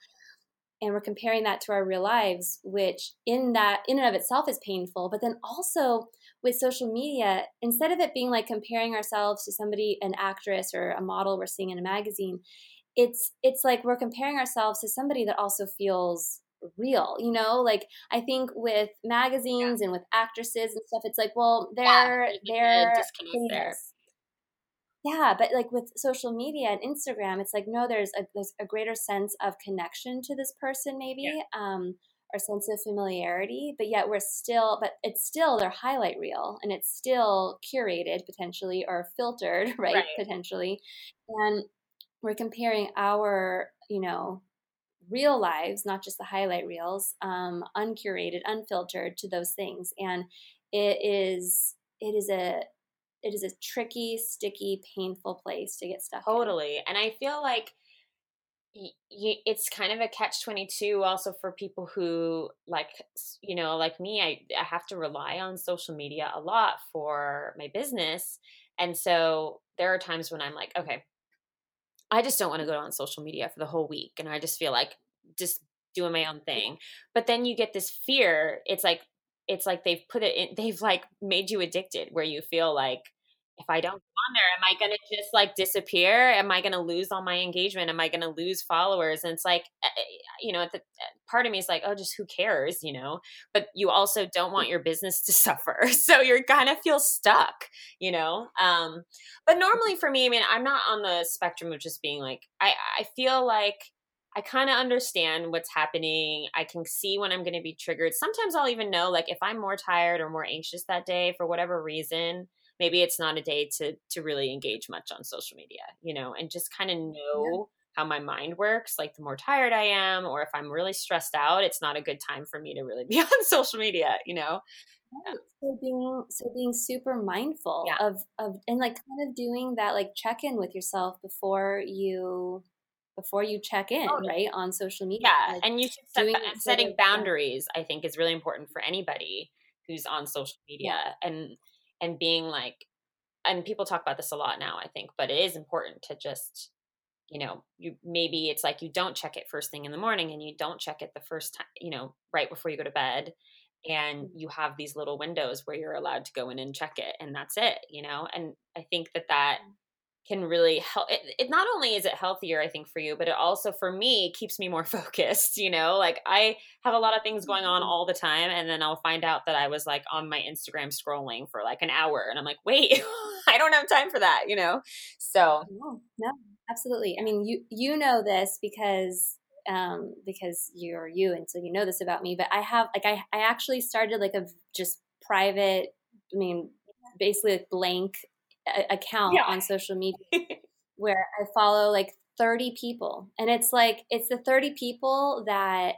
Speaker 1: and we're comparing that to our real lives which in that in and of itself is painful but then also with social media instead of it being like comparing ourselves to somebody an actress or a model we're seeing in a magazine it's it's like we're comparing ourselves to somebody that also feels real you know? Like i think with magazines yeah. and with actresses and stuff it's like well they're yeah, they're famous yeah but like with social media and instagram it's like no there's a, there's a greater sense of connection to this person maybe yeah. um or sense of familiarity but yet we're still but it's still their highlight reel and it's still curated potentially or filtered right, right. potentially and we're comparing our you know real lives, not just the highlight reels, um, uncurated, unfiltered to those things. And it is it is a it is a tricky, sticky, painful place to get stuck.
Speaker 2: Totally. In. And I feel like it's kind of a catch 22 also for people who like you know like me I, I have to rely on social media a lot for my business and so there are times when i'm like okay i just don't want to go on social media for the whole week and i just feel like just doing my own thing but then you get this fear it's like it's like they've put it in they've like made you addicted where you feel like if I don't go on there, am I going to just like disappear? Am I going to lose all my engagement? Am I going to lose followers? And it's like, eh, eh, you know, the, eh, part of me is like, oh, just who cares, you know? But you also don't want your business to suffer. So you're kind of feel stuck, you know? Um, but normally for me, I mean, I'm not on the spectrum of just being like, I, I feel like I kind of understand what's happening. I can see when I'm going to be triggered. Sometimes I'll even know, like, if I'm more tired or more anxious that day for whatever reason, maybe it's not a day to to really engage much on social media, you know, and just kind of know yeah. how my mind works. Like, the more tired I am, or if I'm really stressed out, it's not a good time for me to really be on social media, you know.
Speaker 1: Right. Uh so being so being super mindful yeah. of of and like kind of doing that like check in with yourself before you before you check in, oh, right, on social media.
Speaker 2: Yeah, like and you should set setting boundaries. I think is really important for anybody who's on social media, yeah. and and being like, and people talk about this a lot now. I think, but it is important to just, you know, you maybe it's like you don't check it first thing in the morning, and you don't check it the first time, you know, right before you go to bed, and mm-hmm. you have these little windows where you're allowed to go in and check it, and that's it, you know. And I think that that can really help it, it, not only is it healthier i think for you but it also for me keeps me more focused you know? Like i have a lot of things going on mm-hmm. all the time and then i'll find out that i was like on my instagram scrolling for like an hour and i'm like wait i don't have time for that you know? So
Speaker 1: no, no absolutely i mean you you know this because um because you're you and so you know this about me but i have like i, I actually started like a just private i mean basically like blank account yeah. on social media where I follow like 30 people. And it's like, it's the 30 people that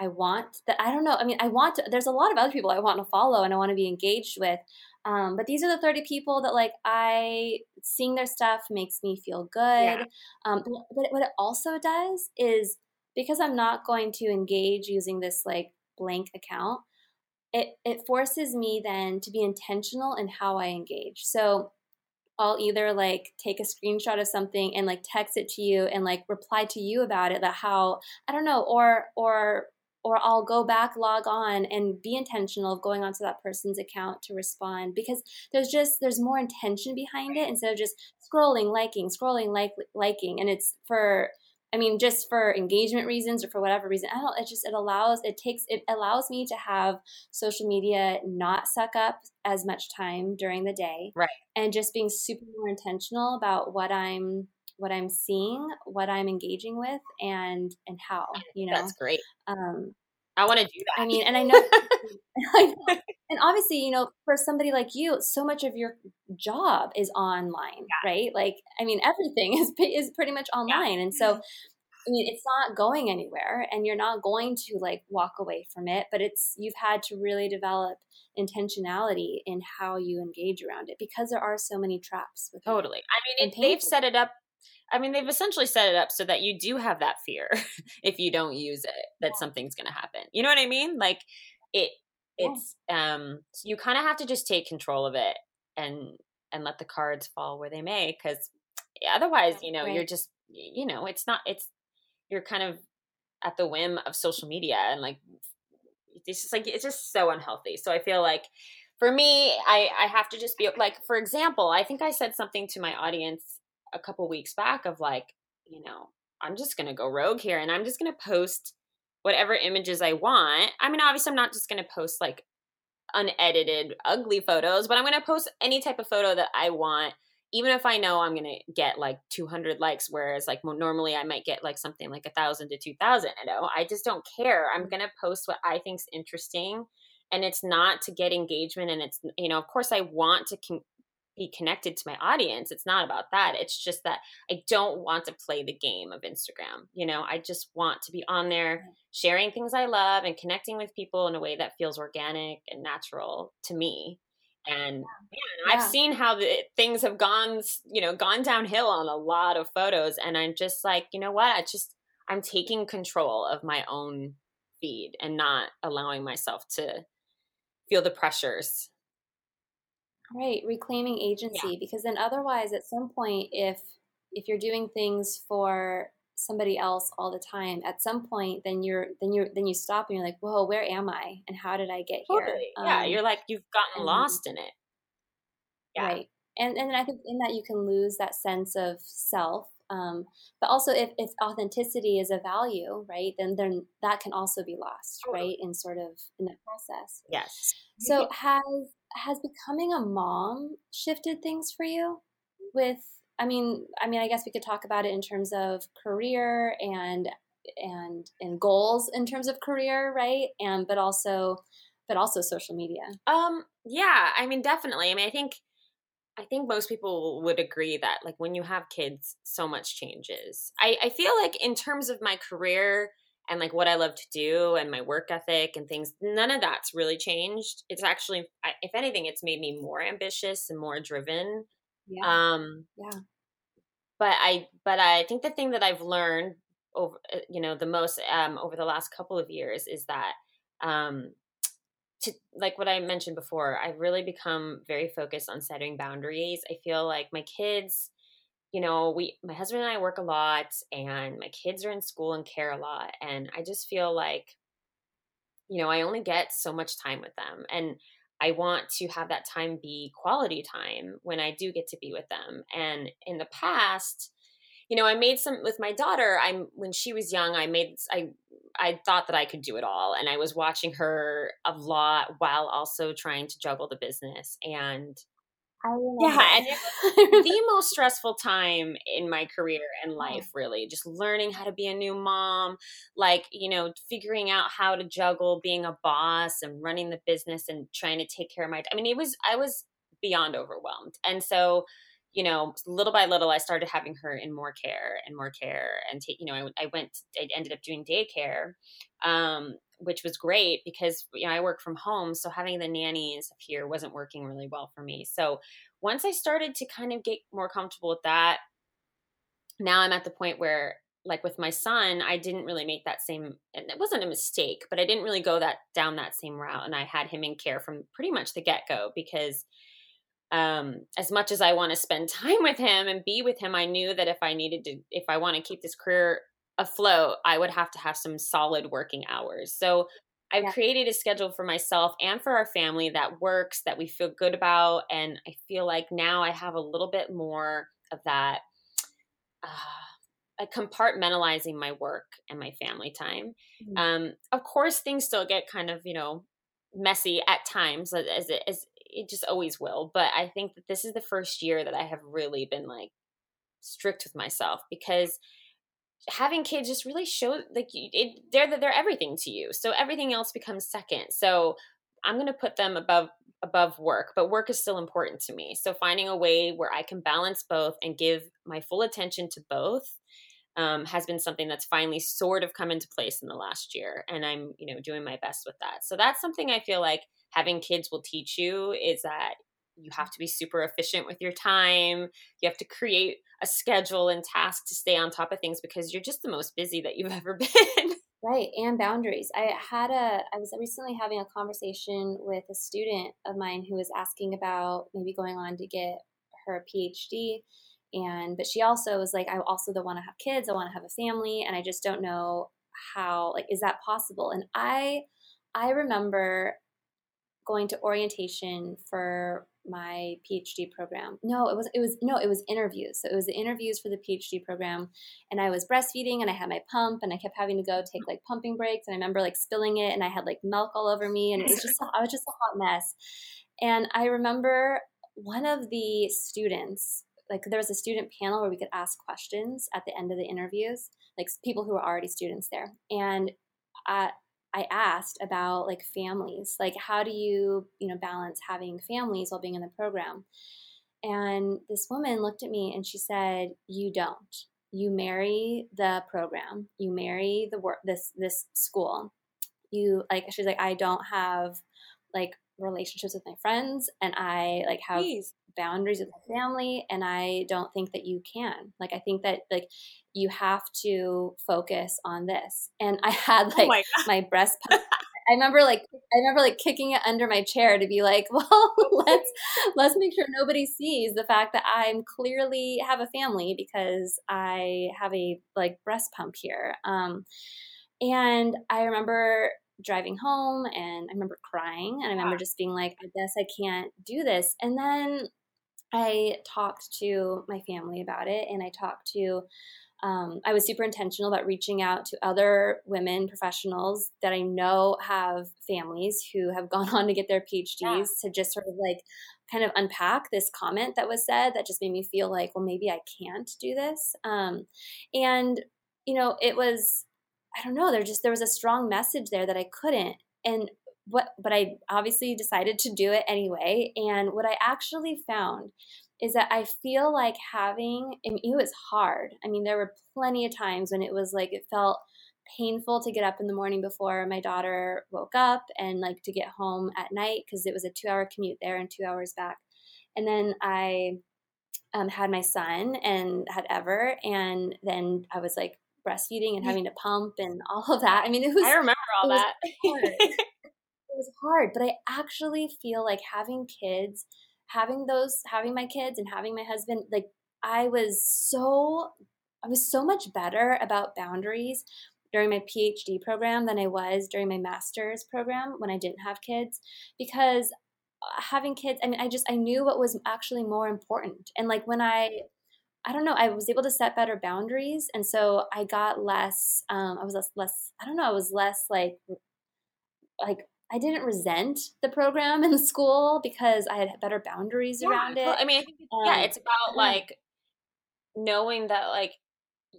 Speaker 1: I want that I don't know. I mean, I want to, there's a lot of other people I want to follow and I want to be engaged with. Um, but these are the 30 people that like I seeing their stuff makes me feel good. Yeah. Um, but, but what it also does is because I'm not going to engage using this like blank account, it, it forces me then to be intentional in how I engage. So I'll either like take a screenshot of something and like text it to you and like reply to you about it that how I don't know or or or I'll go back log on and be intentional of going onto that person's account to respond because there's just there's more intention behind it instead of just scrolling liking scrolling like liking and it's for I mean, just for engagement reasons or for whatever reason, I don't. It just it allows it takes it allows me to have social media not suck up as much time during the day,
Speaker 2: right?
Speaker 1: And just being super more intentional about what I'm what I'm seeing, what I'm engaging with, and and how. You know,
Speaker 2: that's great. Um, I want to do that.
Speaker 1: I mean, and I know, I know, and obviously, you know, for somebody like you, so much of your job is online, yeah. right? Like, I mean, everything is is pretty much online, yeah. and so. Mm-hmm. I mean, it's not going anywhere, and you're not going to like walk away from it. But it's you've had to really develop intentionality in how you engage around it because there are so many traps.
Speaker 2: totally. I mean, it, they've set it up I mean, they've essentially set it up so that you do have that fear if you don't use it that something's going to happen. You know what I mean? Like it it's um you kind of have to just take control of it and and let the cards fall where they may cuz otherwise, you know, right. you're just you know, it's not it's you're kind of at the whim of social media and like it's just like it's just so unhealthy. So I feel like for me, I I have to just be like for example, I think I said something to my audience a couple weeks back of like, you know, I'm just going to go rogue here and I'm just going to post whatever images I want. I mean, obviously, I'm not just going to post like unedited, ugly photos, but I'm going to post any type of photo that I want, even if I know I'm going to get like 200 likes, whereas like normally I might get like something like a thousand to 2000. You know, I just don't care. I'm mm-hmm. going to post what I think's interesting. And it's not to get engagement. And it's, you know, of course, I want to be connected to my audience. It's not about that. It's just that I don't want to play the game of Instagram. You know, I just want to be on there sharing things I love and connecting with people in a way that feels organic and natural to me. And man, yeah. I've seen how the, things have gone, you know, gone downhill on a lot of photos. And I'm just like, you know what? I just, I'm taking control of my own feed and not allowing myself to feel the pressures
Speaker 1: Right, reclaiming agency yeah. because then otherwise at some point if if you're doing things for somebody else all the time at some point then you're then you're then you stop and you're like whoa where am i and how did i get
Speaker 2: totally.
Speaker 1: here
Speaker 2: yeah um, you're like you've gotten lost in it
Speaker 1: yeah. right and and i think in that you can lose that sense of self um, but also if, if authenticity is a value right then then that can also be lost totally. right in sort of in that process
Speaker 2: yes
Speaker 1: so has has becoming a mom shifted things for you with I mean, I mean, I guess we could talk about it in terms of career and and and goals in terms of career, right? And but also but also social media.
Speaker 2: Um yeah, I mean definitely. I mean, I think I think most people would agree that like when you have kids, so much changes. I, I feel like in terms of my career, and like what I love to do and my work ethic and things, none of that's really changed. It's actually, if anything, it's made me more ambitious and more driven.
Speaker 1: Yeah.
Speaker 2: Um,
Speaker 1: yeah.
Speaker 2: But I, but I think the thing that I've learned over, uh, you know, the most um, over the last couple of years is that, um, to like what I mentioned before, I've really become very focused on setting boundaries. I feel like my kids you know, we, my husband and I work a lot, and my kids are in school and care a lot. And I just feel like, you know, I only get so much time with them. And I want to have that time be quality time when I do get to be with them. And in the past, you know, I made some with my daughter. I'm when she was young, I made I I thought that I could do it all and I was watching her a lot while also trying to juggle the business and yeah, and it the most stressful time in my career and life, really. Just learning how to be a new mom, like, you know, figuring out how to juggle being a boss and running the business and trying to take care of my I mean, it was I was beyond overwhelmed. And so, you know, little by little, I started having her in more care and more care. And, take, you know, I, I went, I ended up doing daycare, um, which was great because, you know, I work from home. So having the nannies here wasn't working really well for me. So once I started to kind of get more comfortable with that, now I'm at the point where, like with my son, I didn't really make that same, it wasn't a mistake, but I didn't really go that down that same route. And I had him in care from pretty much the get go because um, as much as I want to spend time with him and be with him, I knew that if I needed to, if I want to keep this career afloat, I would have to have some solid working hours. So I've yeah. created a schedule for myself and for our family that works, that we feel good about. And I feel like now I have a little bit more of that, uh, compartmentalizing my work and my family time. Mm-hmm. Um, of course, things still get kind of, you know, messy at times as, it, as it just always will. But I think that this is the first year that I have really been like strict with myself because having kids just really show like it, they're they're everything to you. So everything else becomes second. So I'm going to put them above above work, but work is still important to me. So finding a way where I can balance both and give my full attention to both um, has been something that's finally sort of come into place in the last year, and I'm you know doing my best with that. So that's something I feel like having kids will teach you is that you have to be super efficient with your time. You have to create a schedule and task to stay on top of things because you're just the most busy that you've ever been.
Speaker 1: Right, and boundaries. I had a I was recently having a conversation with a student of mine who was asking about maybe going on to get her PhD and but she also was like I also don't want to have kids, I want to have a family and I just don't know how like is that possible? And I I remember going to orientation for my PhD program. No, it was it was no, it was interviews. So it was the interviews for the PhD program, and I was breastfeeding, and I had my pump, and I kept having to go take like pumping breaks, and I remember like spilling it, and I had like milk all over me, and it was just I was just a hot mess. And I remember one of the students, like there was a student panel where we could ask questions at the end of the interviews, like people who were already students there, and. I, I asked about like families, like how do you, you know, balance having families while being in the program? And this woman looked at me and she said, "You don't. You marry the program. You marry the work this this school. You like she's like I don't have like relationships with my friends and I like have Please. Boundaries with my family and I don't think that you can. Like I think that like you have to focus on this. And I had oh like oh my, my breast pump I remember like I remember like kicking it under my chair to be like, well, let's let's make sure nobody sees the fact that I'm clearly have a family because I have a like breast pump here. Um, and I remember driving home and I remember crying and I remember just being like, I guess I can't do this. And then I talked to my family about it and I talked to um, I was super intentional about reaching out to other women professionals that I know have families who have gone on to get their PhDs yeah. to just sort of like kind of unpack this comment that was said that just made me feel like, well, maybe I can't do this. Um, and, you know, it was, I don't know, there just, there was a strong message there that I couldn't. And what, but I obviously decided to do it anyway. And what I actually found is that I feel like having, I mean, it was hard. I mean, there were plenty of times when it was like, it felt painful to get up in the morning before my daughter woke up and like to get home at night because it was a two hour commute there and two hours back. And then I um, had my son and had Ever, and then I was like breastfeeding and having to pump and all of that. I mean, it was.
Speaker 2: I remember all that.
Speaker 1: Was hard, but I actually feel like having kids having those having my kids and having my husband like i was so i was so much better about boundaries during my phd program than i was during my master's program when i didn't have kids because uh, having kids i mean i just i knew what was actually more important and like when i I don't know. I was able to set better boundaries, and so I got less. Um, I was less, less. I don't know. I was less like, like I didn't resent the program in school because I had better boundaries
Speaker 2: yeah,
Speaker 1: around it.
Speaker 2: I mean, I think, um, yeah, it's about like knowing that like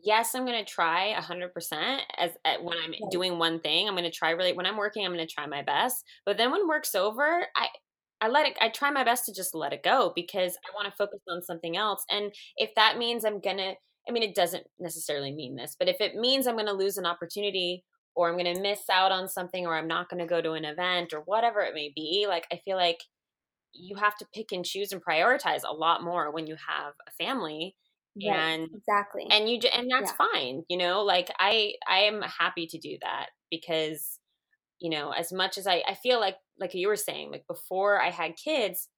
Speaker 2: yes, I'm going to try 100% as at, when I'm doing one thing. I'm going to try really when I'm working, I'm going to try my best. But then when work's over, I I let it I try my best to just let it go because I want to focus on something else. And if that means I'm going to I mean, it doesn't necessarily mean this, but if it means I'm going to lose an opportunity or I'm going to miss out on something or I'm not going to go to an event or whatever it may be. Like, I feel like you have to pick and choose and prioritize a lot more when you have a family. Right, and
Speaker 1: exactly.
Speaker 2: And you and that's yeah. fine, you know? Like I I am happy to do that because you know, as much as I I feel like like you were saying, like before I had kids,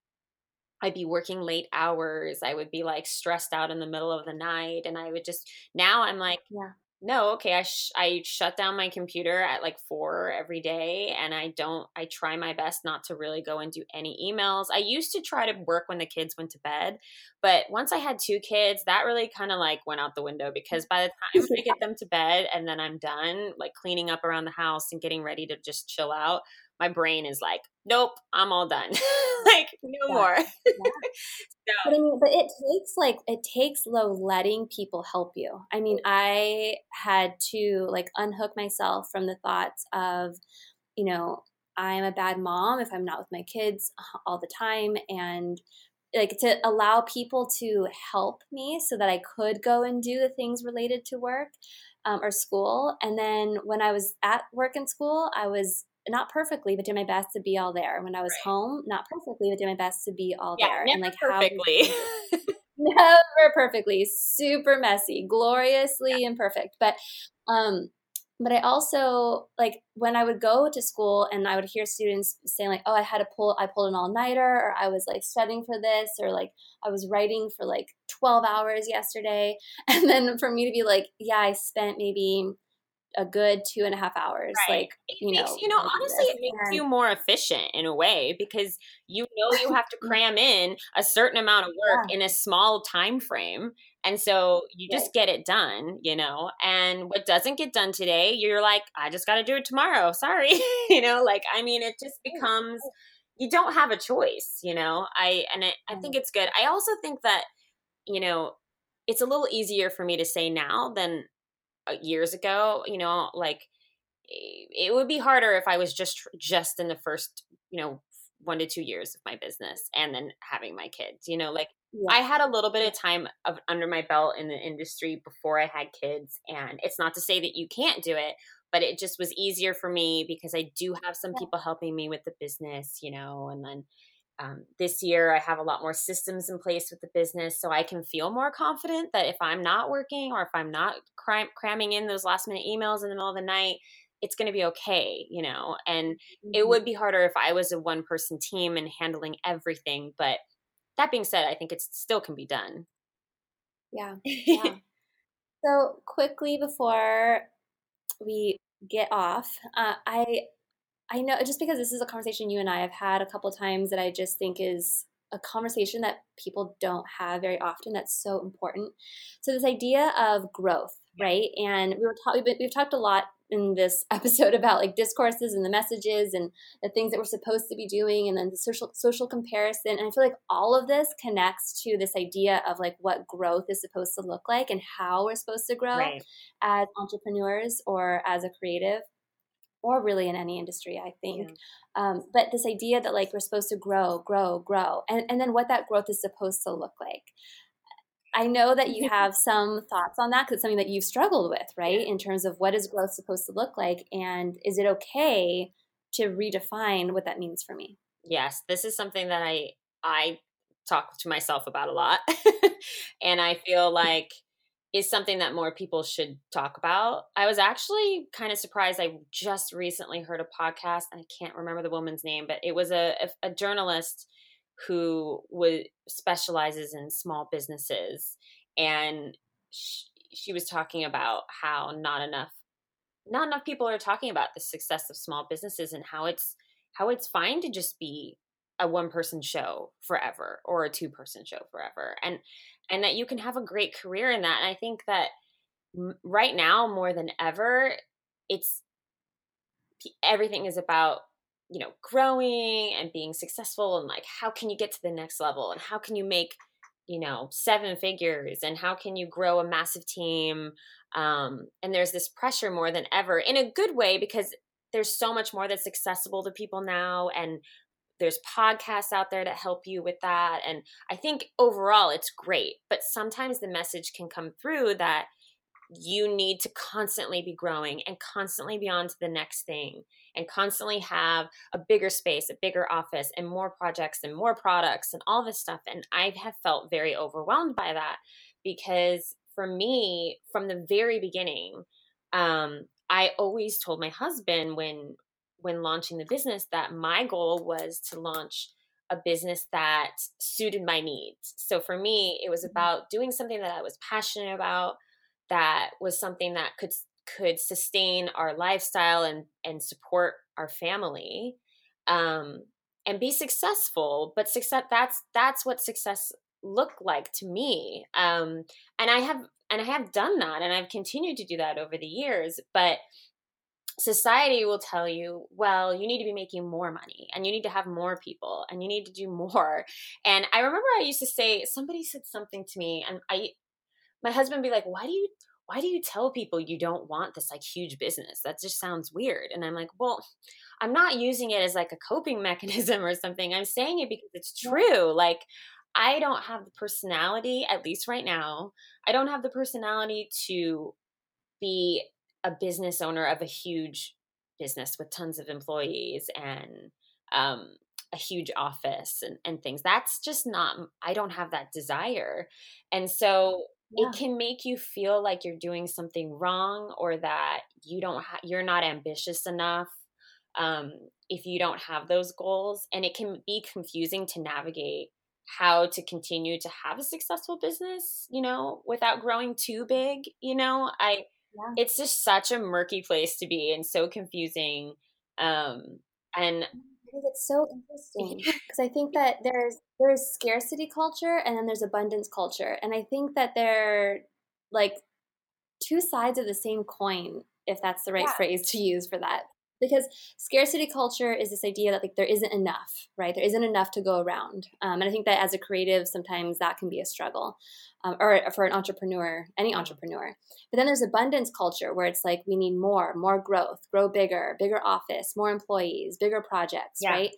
Speaker 2: I'd be working late hours. I would be like stressed out in the middle of the night and I would just now I'm like
Speaker 1: yeah
Speaker 2: no okay I, sh- I shut down my computer at like four every day and i don't i try my best not to really go and do any emails. I used to try to work when the kids went to bed but once i had two kids that really kind of like went out the window mm. because by the time i get ah. them to bed and then i'm done like cleaning up around the house and getting ready to just chill out my brain is like, nope, I'm all done. like no yeah. more. yeah.
Speaker 1: so. But I mean, but it takes like it takes low letting people help you. I mean, I had to like unhook myself from the thoughts of, you know, I'm a bad mom if I'm not with my kids all the time and like to allow people to help me so that I could go and do the things related to work um, or school. And then when I was at work and school, I was not perfectly, but did my best to be all there. When I was right. home, not perfectly, but did my best to be all
Speaker 2: yeah,
Speaker 1: there.
Speaker 2: and like perfectly.
Speaker 1: How, never perfectly, super messy, gloriously yeah. imperfect. But um but I also like when I would go to school and I would hear students saying like, "Oh, I had to pull I pulled an all-nighter or I was like studying for this or like I was writing for like 12 hours yesterday." And then for me to be like, "Yeah, I spent maybe a good two and a half hours. Right. Like, you
Speaker 2: makes,
Speaker 1: know,
Speaker 2: you know, honestly, it makes and, you more efficient in a way because you know you have to cram in a certain amount of work yeah. in a small time frame. And so you just right. get it done, you know. And what doesn't get done today, you're like, I just got to do it tomorrow. Sorry. you know, like, I mean, it just becomes, you don't have a choice, you know. I, and it, I think it's good. I also think that, you know, it's a little easier for me to say now than Uh, years ago you know like eh, it would be harder if i was just just in the first you know one to two years of my business and then having my kids. You know, like yeah. I had a little bit of time of under my belt in the industry before I had kids, and it's not to say that you can't do it, but it just was easier for me because I do have some people helping me with the business, you know, and then um, this year I have a lot more systems in place with the business, so I can feel more confident that if I'm not working or if I'm not cram- cramming in those last minute emails in the middle of the night, it's going to be okay, you know. And mm-hmm. it would be harder if I was a one person team and handling everything, but that being said, I think it still can be done.
Speaker 1: Yeah. yeah. so quickly before we get off, uh, I I know just because this is a conversation you and I have had a couple times that I just think is a conversation that people don't have very often that's so important. So this idea of growth, right? And we were ta- we've, been, we've talked a lot in this episode about like discourses and the messages and the things that we're supposed to be doing and then the social social comparison and i feel like all of this connects to this idea of like what growth is supposed to look like and how we're supposed to grow right. as entrepreneurs or as a creative or really in any industry i think yeah. um, but this idea that like we're supposed to grow grow grow and, and then what that growth is supposed to look like I know that you have some thoughts on that because it's something that you've struggled with, right? In terms of what is growth supposed to look like, and is it okay to redefine what that means for me?
Speaker 2: Yes, this is something that I I talk to myself about a lot, and I feel like is something that more people should talk about. I was actually kind of surprised. I just recently heard a podcast, and I can't remember the woman's name, but it was a, a, a journalist who would specializes in small businesses and she, she was talking about how not enough not enough people are talking about the success of small businesses and how it's how it's fine to just be a one person show forever or a two person show forever and and that you can have a great career in that and i think that right now more than ever it's everything is about you know growing and being successful and like how can you get to the next level and how can you make you know seven figures and how can you grow a massive team um, and there's this pressure more than ever in a good way because there's so much more that's accessible to people now and there's podcasts out there that help you with that and i think overall it's great but sometimes the message can come through that you need to constantly be growing and constantly be on to the next thing and constantly have a bigger space, a bigger office, and more projects and more products and all this stuff. And I have felt very overwhelmed by that because for me, from the very beginning, um, I always told my husband when when launching the business that my goal was to launch a business that suited my needs. So for me, it was mm-hmm. about doing something that I was passionate about, that was something that could could sustain our lifestyle and and support our family um and be successful but success that's that's what success looked like to me um and i have and i have done that and i've continued to do that over the years but society will tell you well you need to be making more money and you need to have more people and you need to do more and i remember i used to say somebody said something to me and i my husband would be like why do you why do you tell people you don't want this like huge business? That just sounds weird. And I'm like, well, I'm not using it as like a coping mechanism or something. I'm saying it because it's true. Like, I don't have the personality, at least right now, I don't have the personality to be a business owner of a huge business with tons of employees and um, a huge office and, and things. That's just not, I don't have that desire. And so yeah. it can make you feel like you're doing something wrong or that you don't ha- you're not ambitious enough um, if you don't have those goals and it can be confusing to navigate how to continue to have a successful business you know without growing too big you know i yeah. it's just such a murky place to be and so confusing um and I
Speaker 1: think it's so interesting because I think that there's there's scarcity culture and then there's abundance culture, and I think that they're like two sides of the same coin, if that's the right yeah. phrase to use for that. Because scarcity culture is this idea that like there isn't enough right? There isn't enough to go around. Um, and i think that as a creative sometimes that can be a struggle um, or for an entrepreneur any mm-hmm. entrepreneur. But then there's abundance culture where it's like we need more more growth grow bigger bigger office more employees bigger projects yeah. right?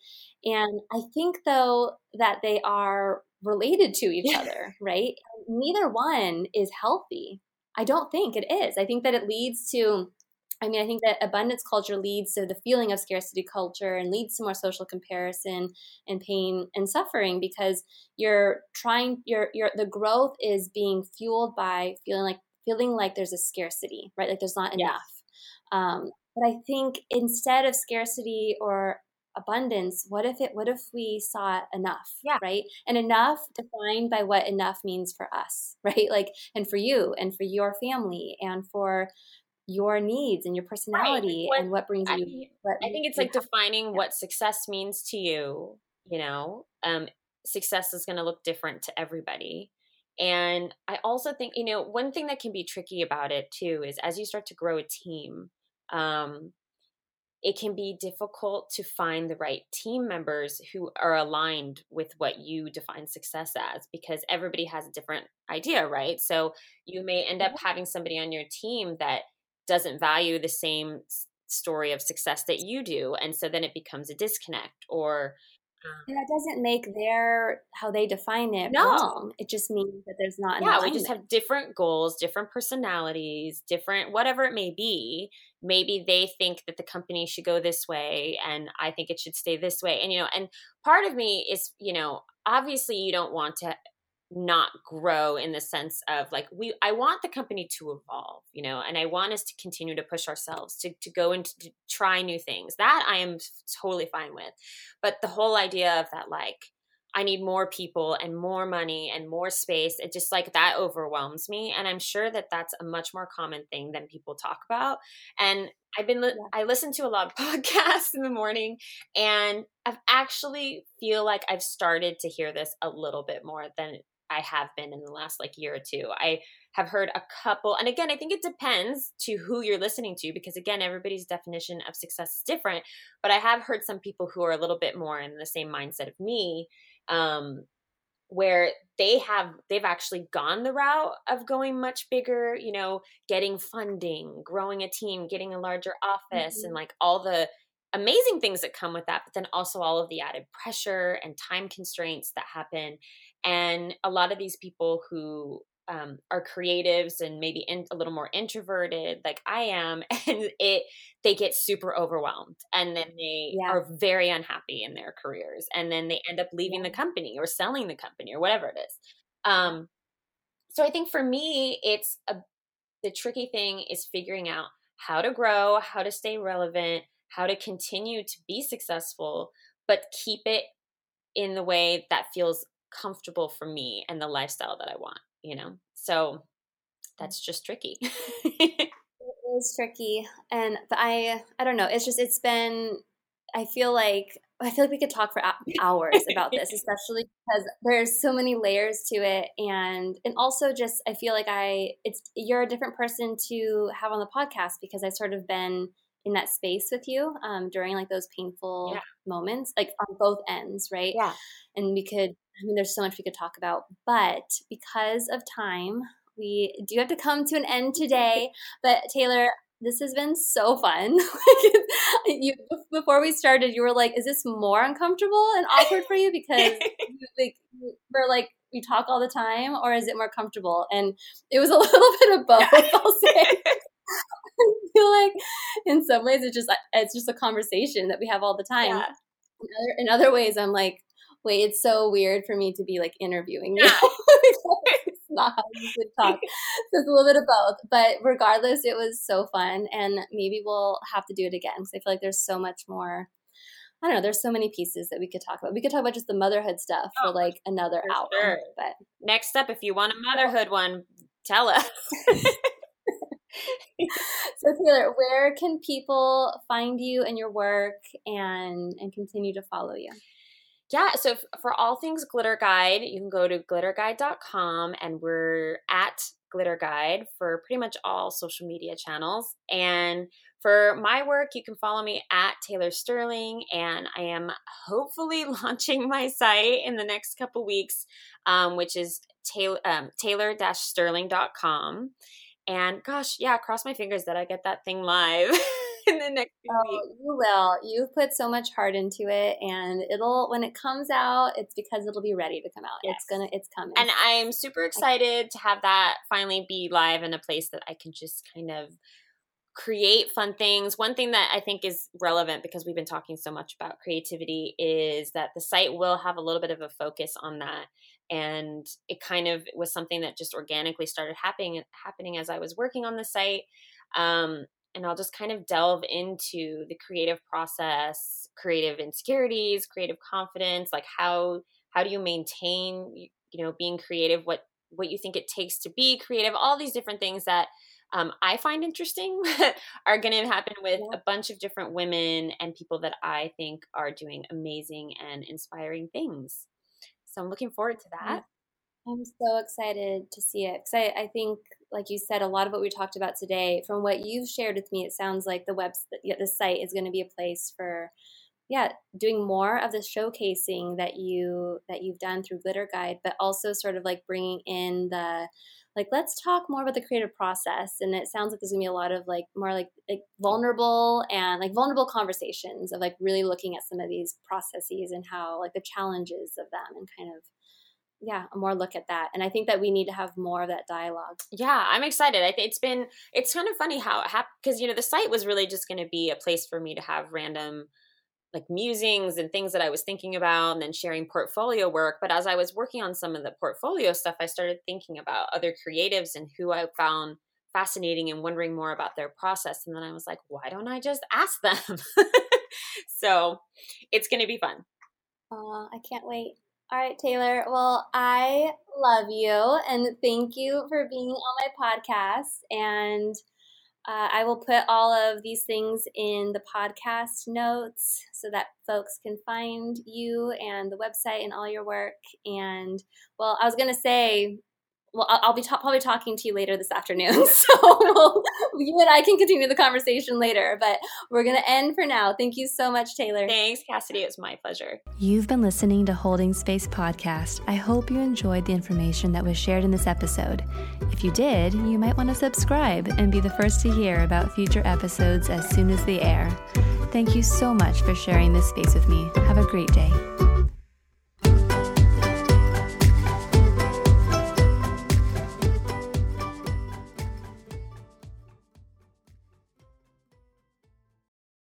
Speaker 1: And i think though that they are related to each other right? Neither one is healthy. I don't think it is. I think that it leads to I mean, I think that abundance culture leads to the feeling of scarcity culture and leads to more social comparison and pain and suffering because you're trying your your the growth is being fueled by feeling like feeling like there's a scarcity, right? Like there's not yeah. enough. Um, but I think instead of scarcity or abundance, what if it what if we saw enough?
Speaker 2: Yeah.
Speaker 1: Right. And enough defined by what enough means for us, right? Like and for you and for your family and for your needs and your personality right. what, and what brings you.
Speaker 2: I, what I think it's like defining what success means to you. You know, um, success is going to look different to everybody. And I also think, you know, one thing that can be tricky about it too is as you start to grow a team, um, it can be difficult to find the right team members who are aligned with what you define success as because everybody has a different idea, right? So you may end up having somebody on your team that doesn't value the same story of success that you do and so then it becomes a disconnect or
Speaker 1: um, that doesn't make their how they define it no. wrong. It just means that there's not.
Speaker 2: Yeah, we just have different goals, different personalities, different whatever it may be. Maybe they think that the company should go this way, and I think it should stay this way. And you know, and part of me is, you know, obviously you don't want to not grow in the sense of like we i want the company to evolve you know and i want us to continue to push ourselves to, to go and to try new things. That i am totally fine with. But the whole idea of that like i need more people and more money and more space it just like that overwhelms me and i'm sure that that's a much more common thing than people talk about and I've been, li- I listen to a lot of podcasts in the morning and I've actually feel like I've started to hear this a little bit more than I have been in the last like year or two. I have heard a couple, and again, I think it depends to who you're listening to because again, everybody's definition of success is different. But I have heard some people who are a little bit more in the same mindset of me, um, where they have they've actually gone the route of going much bigger, you know, getting funding, growing a team, getting a larger office, mm-hmm. and like all the amazing things that come with that, but then also all of the added pressure and time constraints that happen. And a lot of these people who um, are creatives and maybe in, a little more introverted, like I am, and it they get super overwhelmed, and then they yeah. are very unhappy in their careers, and then they end up leaving yeah. the company or selling the company or whatever it is. Um, so I think for me, it's a the tricky thing is figuring out how to grow, how to stay relevant, how to continue to be successful, but keep it in the way that feels comfortable for me and the lifestyle that I want, you know? So that's just tricky.
Speaker 1: it is tricky. And I I don't know, it's just it's been I feel like I feel like we could talk for hours about this, especially because there's so many layers to it, and and also just I feel like I it's you're a different person to have on the podcast because I've sort of been in that space with you um, during like those painful yeah. moments, like on both ends, right?
Speaker 2: Yeah.
Speaker 1: And we could, I mean, there's so much we could talk about, but because of time, we do have to come to an end today. But Taylor, this has been so fun. you, before we started, you were like, "Is this more uncomfortable and awkward for you because like we're like we talk all the time, or is it more comfortable?" And it was a little bit of both. I'll say. I feel like in some ways it's just it's just a conversation that we have all the time. Yeah. In, other, in other ways, I'm like, wait, it's so weird for me to be like interviewing you. It's not how you should talk. so it's a little bit of both. But regardless, it was so fun, and maybe we'll have to do it again because I feel like there's so much more. I don't know. There's so many pieces that we could talk about. We could talk about just the motherhood stuff oh, for like another for hour. Sure. But
Speaker 2: next up, if you want a motherhood one, tell us.
Speaker 1: so Taylor, where can people find you and your work and and continue to follow you?
Speaker 2: Yeah, so if, for all things Glitter Guide, you can go to glitterguide.com and we're at Glitter Guide for pretty much all social media channels. And for my work, you can follow me at Taylor Sterling, and I am hopefully launching my site in the next couple weeks, um, which is taylor, um, taylor-sterling.com. And gosh, yeah, cross my fingers that I get that thing live. in the next few oh, weeks.
Speaker 1: You will. You've put so much heart into it, and it'll when it comes out, it's because it'll be ready to come out. Yes. It's gonna, it's coming.
Speaker 2: And I'm super excited to have that finally be live in a place that I can just kind of create fun things. One thing that I think is relevant because we've been talking so much about creativity is that the site will have a little bit of a focus on that. And it kind of was something that just organically started happening happening as I was working on the site. Um, and I'll just kind of delve into the creative process, creative insecurities, creative confidence, like how how do you maintain you know being creative, what what you think it takes to be creative, all these different things that um, I find interesting are going to happen with yeah. a bunch of different women and people that I think are doing amazing and inspiring things. So I'm looking forward to that.
Speaker 1: I'm so excited to see it because I, I think, like you said, a lot of what we talked about today, from what you've shared with me, it sounds like the web, the site is going to be a place for, yeah, doing more of the showcasing that you that you've done through Glitter Guide, but also sort of like bringing in the like let's talk more about the creative process. And it sounds like there's gonna be a lot of like more like like vulnerable and like vulnerable conversations of like really looking at some of these processes and how like the challenges of them and kind of yeah a more look at that and i think that we need to have more of that dialogue.
Speaker 2: Yeah i'm excited. I think it's been it's kind of funny how it happened because you know the site was really just going to be a place for me to have random like musings and things that i was thinking about and then sharing portfolio work but as i was working on some of the portfolio stuff i started thinking about other creatives and who i found fascinating and wondering more about their process and then i was like why don't i just ask them? So it's going to be fun.
Speaker 1: Uh, i can't wait all right, Taylor. Well, I love you and thank you for being on my podcast. And uh, I will put all of these things in the podcast notes so that folks can find you and the website and all your work. And well, I was going to say, well, I'll, be ta- probably talking to you later this afternoon. So we'll, you and I can continue the conversation later, but we're going to end for now. Thank you so much, Taylor.
Speaker 2: Thanks, Cassidy. It was my pleasure.
Speaker 3: You've been listening to Holding Space Podcast. I hope you enjoyed the information that was shared in this episode. If you did, you might want to subscribe and be the first to hear about future episodes as soon as they air. Thank you so much for sharing this space with me. Have a great day.